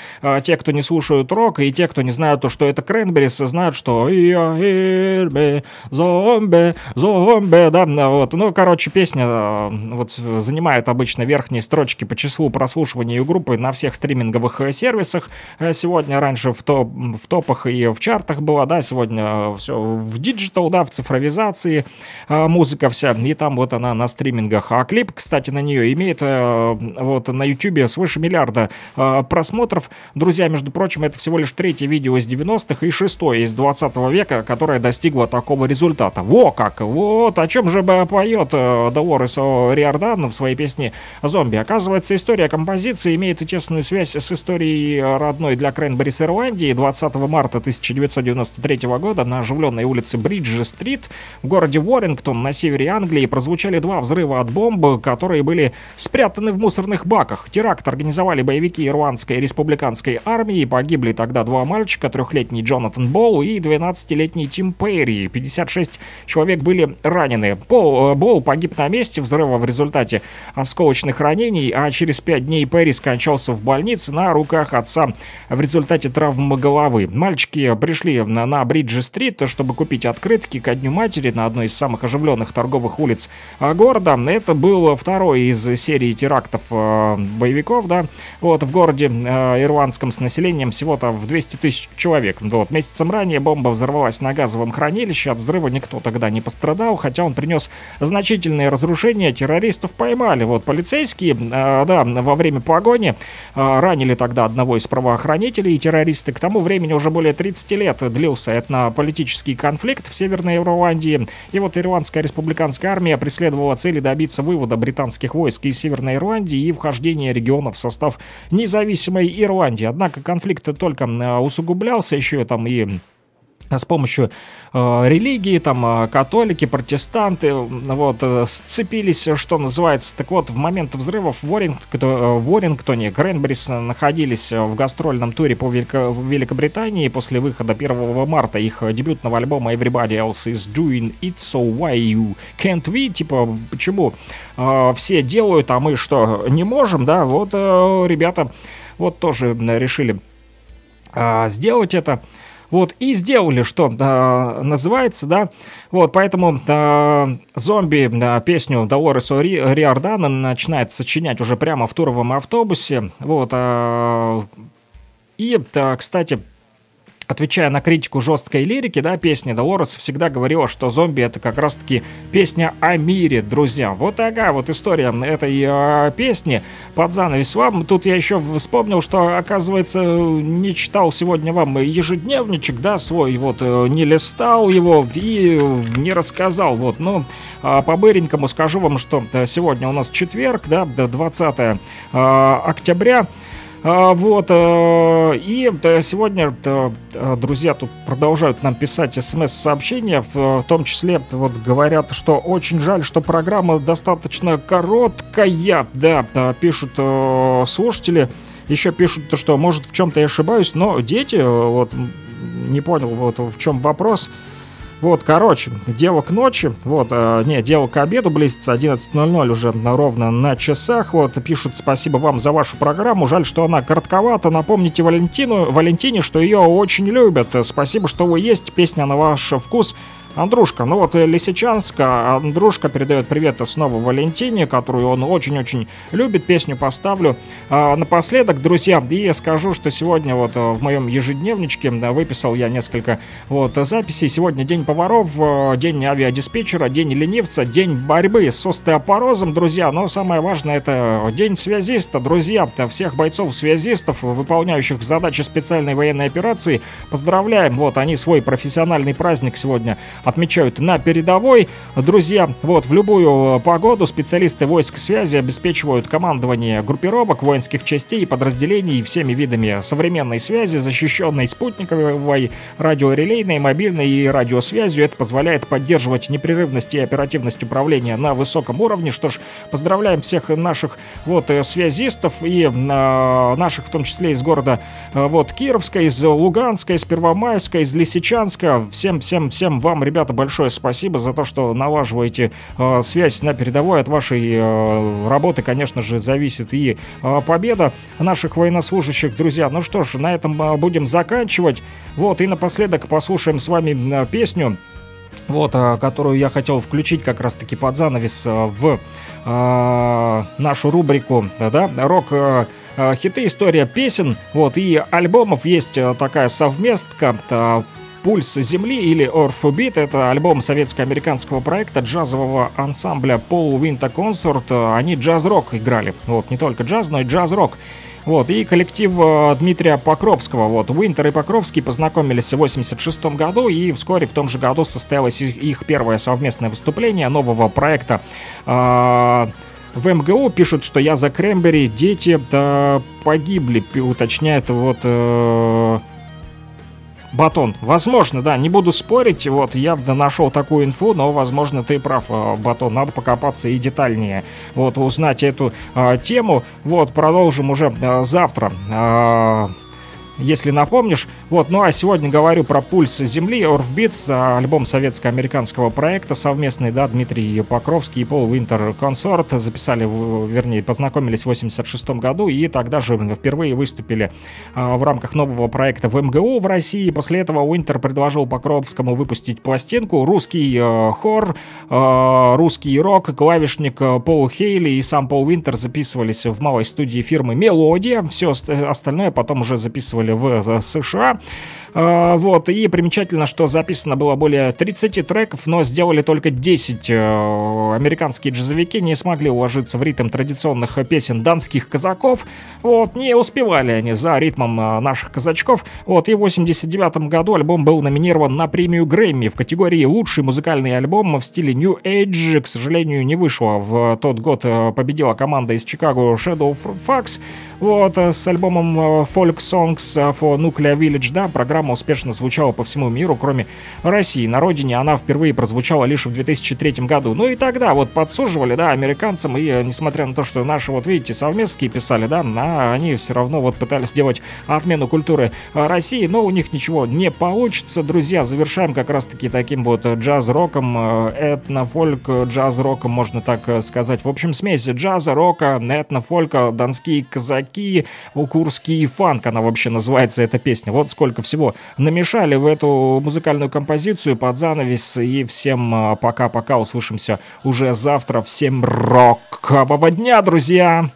те, кто не слушают рок, и те, кто не знают, то, что это Cranberries, знают, что «In your head, zombie, zombie», да, вот. Ну, короче, песня вот занимает обычно верхние строчки по числу прослушивания у группы на всех стриминговых сервисах. Э, Сегодня раньше в, топ, в топах и в чартах была, да, сегодня все в digital, да, в цифровизации э, музыка вся, и там вот она на стримингах. А клип, кстати, на нее имеет э, вот на ютубе свыше миллиарда просмотров. Друзья, между прочим, это всего лишь третье видео из 90-х и шестое из 20 века, которое достигло такого результата. Во как! Вот о чем же поет Долорес Риордан в своей песне «Зомби». Оказывается, история композиции имеет тесную связь с историей родной для Кренберис Ирландии. 20 марта 1993 года на оживленной улице Бриджи-стрит в городе Уоррингтон на севере Англии прозвучали два взрыва от бомб, которые были спрятаны в мусорных баках. Теракт организовали боевики ирландской республиканской армии. Погибли тогда два мальчика, трехлетний Джонатан Болл и 12-летний Тим Перри. 56 человек были ранены. Пол, э, Болл погиб на месте взрыва в результате осколочных ранений, а через пять дней Перри скончался в больнице на руках отца в результате травмы головы. Мальчики пришли на, на Бриджи-стрит, чтобы купить открытки ко Дню матери на одной из самых оживленных торговых улиц а, города. Это был второй из серии терактов э, боевиков, да, вот, в городе э, ирландском с населением всего-то в 200 тысяч человек. Вот, месяцем ранее бомба взорвалась на газовом хранилище, от взрыва никто тогда не пострадал, хотя он принес значительные разрушения, террористов поймали. Вот, полицейские, э, да, во время погони э, ранили тогда одного из правоохранителей и террористы. К тому времени уже более 30 лет длился этнополитический конфликт в Северной Ирландии. И вот Ирландская республиканская армия преследовала цели добиться вывода британских войск из Северной Ирландии и вхождения региона в состав независимой Ирландии. Однако конфликт только э, усугублялся еще там и с помощью э, религии, там, э, католики, протестанты, э, вот, э, сцепились, что называется. Так вот, в момент взрывов в, Уоррингто- э, в Уоррингтоне Кренберис находились э, в гастрольном туре по Велико- Великобритании после выхода 1 марта их э, дебютного альбома Everybody Else Is Doing It, So Why You Can't We, типа, почему э, все делают, а мы что, не можем, да, вот э, ребята вот тоже решили а, сделать это. Вот, и сделали, что а, называется, да. Вот, поэтому а, зомби а, песню Долореса Ри, Риордана начинает сочинять уже прямо в туровом автобусе. Вот, а, и, а, кстати, Отвечая на критику жесткой лирики, да, песни Долорес всегда говорила, что зомби это как раз-таки песня о мире, друзья. Вот такая вот история этой э, песни под занавес вам. Тут я еще вспомнил, что, оказывается, не читал сегодня вам ежедневничек, да, свой, вот, э, не листал его и не рассказал, вот, но а, по-быренькому скажу вам, что сегодня у нас четверг, да, 20 э, октября, а, Вот, э, и сегодня, э, э, друзья, тут продолжают нам писать смс-сообщения, в том числе вот говорят, что очень жаль, что программа достаточно короткая, да, пишут слушатели, еще пишут, что может в чем-то я ошибаюсь, но дети, вот, не понял, вот в чем вопрос. Вот, короче, дело к ночи, вот, э, не, дело к обеду близится, 11.00 уже на- ровно на часах, вот, пишут спасибо вам за вашу программу, жаль, что она коротковата, напомните Валентину, Валентине, что ее очень любят, спасибо, что вы есть, песня на ваш вкус, Андрушка, ну вот э, Лисичанска, Андрушка передает привет снова Валентине, которую он очень-очень любит, песню поставлю. А, напоследок, друзья, и я скажу, что сегодня вот э, в моем ежедневничке выписал я несколько вот записей. Сегодня день поваров, э, день авиадиспетчера, день ленивца, день борьбы с остеопорозом, друзья. Но самое важное это день связиста, друзья, всех бойцов-связистов, выполняющих задачи специальной военной операции. Поздравляем, вот они свой профессиональный праздник сегодня отмечают на передовой. Друзья, вот в любую погоду специалисты войск связи обеспечивают командование группировок, воинских частей и подразделений всеми видами современной связи, защищенной спутниковой, радиорелейной, мобильной и радиосвязью. Это позволяет поддерживать непрерывность и оперативность управления на высоком уровне. Что ж, поздравляем всех наших вот э, связистов и э, наших, в том числе из города э, вот Кировска, из Луганска, из Первомайска, из Лисичанска. Всем, всем, всем вам, ребята, большое спасибо за то, что налаживаете э, связь на передовой. От вашей э, работы, конечно же, зависит и э, победа наших военнослужащих, друзья. Ну что ж, на этом э, будем заканчивать. Вот, и напоследок послушаем с вами э, песню вот, а, которую я хотел включить как раз-таки под занавес в а, нашу рубрику, да, рок а, хиты, история песен, вот, и альбомов есть такая совместка, «Пульс земли» или «Орфубит» — это альбом советско-американского проекта джазового ансамбля Paul Winter Consort. А, Они джаз-рок играли, вот, не только джаз, но и джаз-рок. Вот, и коллектив э, Дмитрия Покровского, вот, Уинтер и Покровский познакомились в 86 году, и вскоре в том же году состоялось их- первое совместное выступление нового проекта. А, в МГУ пишут, что я за Крэмбери, дети да, погибли, уточняет вот э, Батон. Возможно, да, не буду спорить, вот, я нашел такую инфу, но, возможно, ты прав, э, Батон, надо покопаться и детальнее, вот, узнать эту э, тему, вот, продолжим уже э, завтра. Э, если напомнишь. Вот, ну а сегодня говорю про «Пульс Земли», «Орфбит», альбом советско-американского проекта совместный, да, Дмитрий Покровский и Пол Винтер Консорт записали, вернее, познакомились в 86 году и тогда же впервые выступили а, в рамках нового проекта в МГУ в России. После этого Уинтер предложил Покровскому выпустить пластинку. Русский э, хор, э, русский рок, клавишник э, Пол Хейли и сам Пол Уинтер записывались в малой студии фирмы «Мелодия». Все остальное потом уже записывали в США. Э, Вот, и примечательно, что записано было более 30 треков, но сделали только 10. Э, Американские джазовики не смогли уложиться в ритм традиционных песен донских казаков. Вот, не успевали они за ритмом э, наших казачков. Вот, и в 89 году альбом был номинирован на премию Грэмми в категории «Лучший музыкальный альбом в стиле New Age». К сожалению, не вышло. В тот год э, победила команда из Чикаго Shadow Fax. Вот, с альбомом Folk Songs for Nuclear Village, да, программа успешно звучала по всему миру, кроме России. На родине она впервые прозвучала лишь в 2003 году. Ну и тогда вот подсуживали, да, американцам, и э, несмотря на то, что наши, вот видите, совместки писали, да, на, они все равно вот пытались сделать отмену культуры э, России, но у них ничего не получится. Друзья, завершаем как раз-таки таким вот джаз-роком, э, этно-фольк, джаз-роком, можно так сказать. В общем, смесь джаза, рока, этно-фолька, донские казаки, укурский фанк, она вообще называется, эта песня. Вот сколько всего намешали в эту музыкальную композицию под занавес. И всем э, пока-пока, услышимся уже завтра. Всем рокового дня, друзья!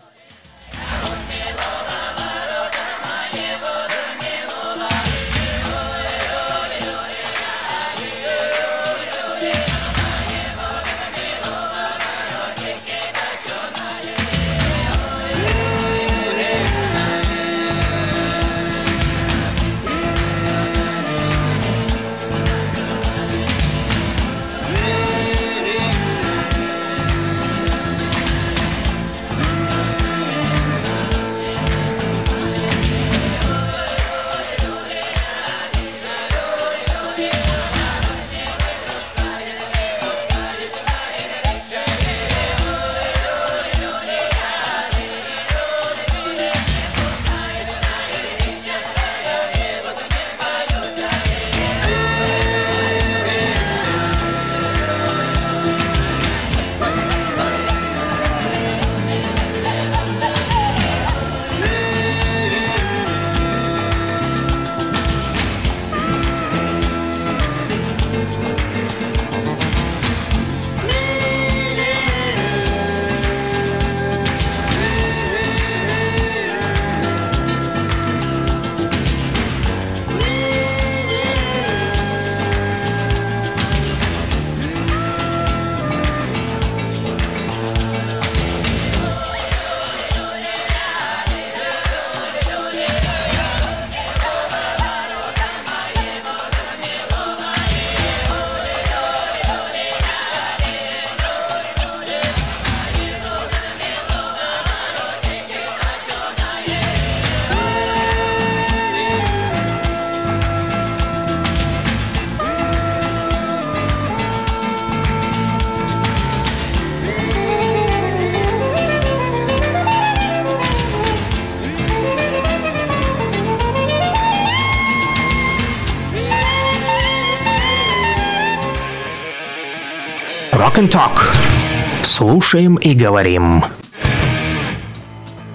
Слушаем и говорим.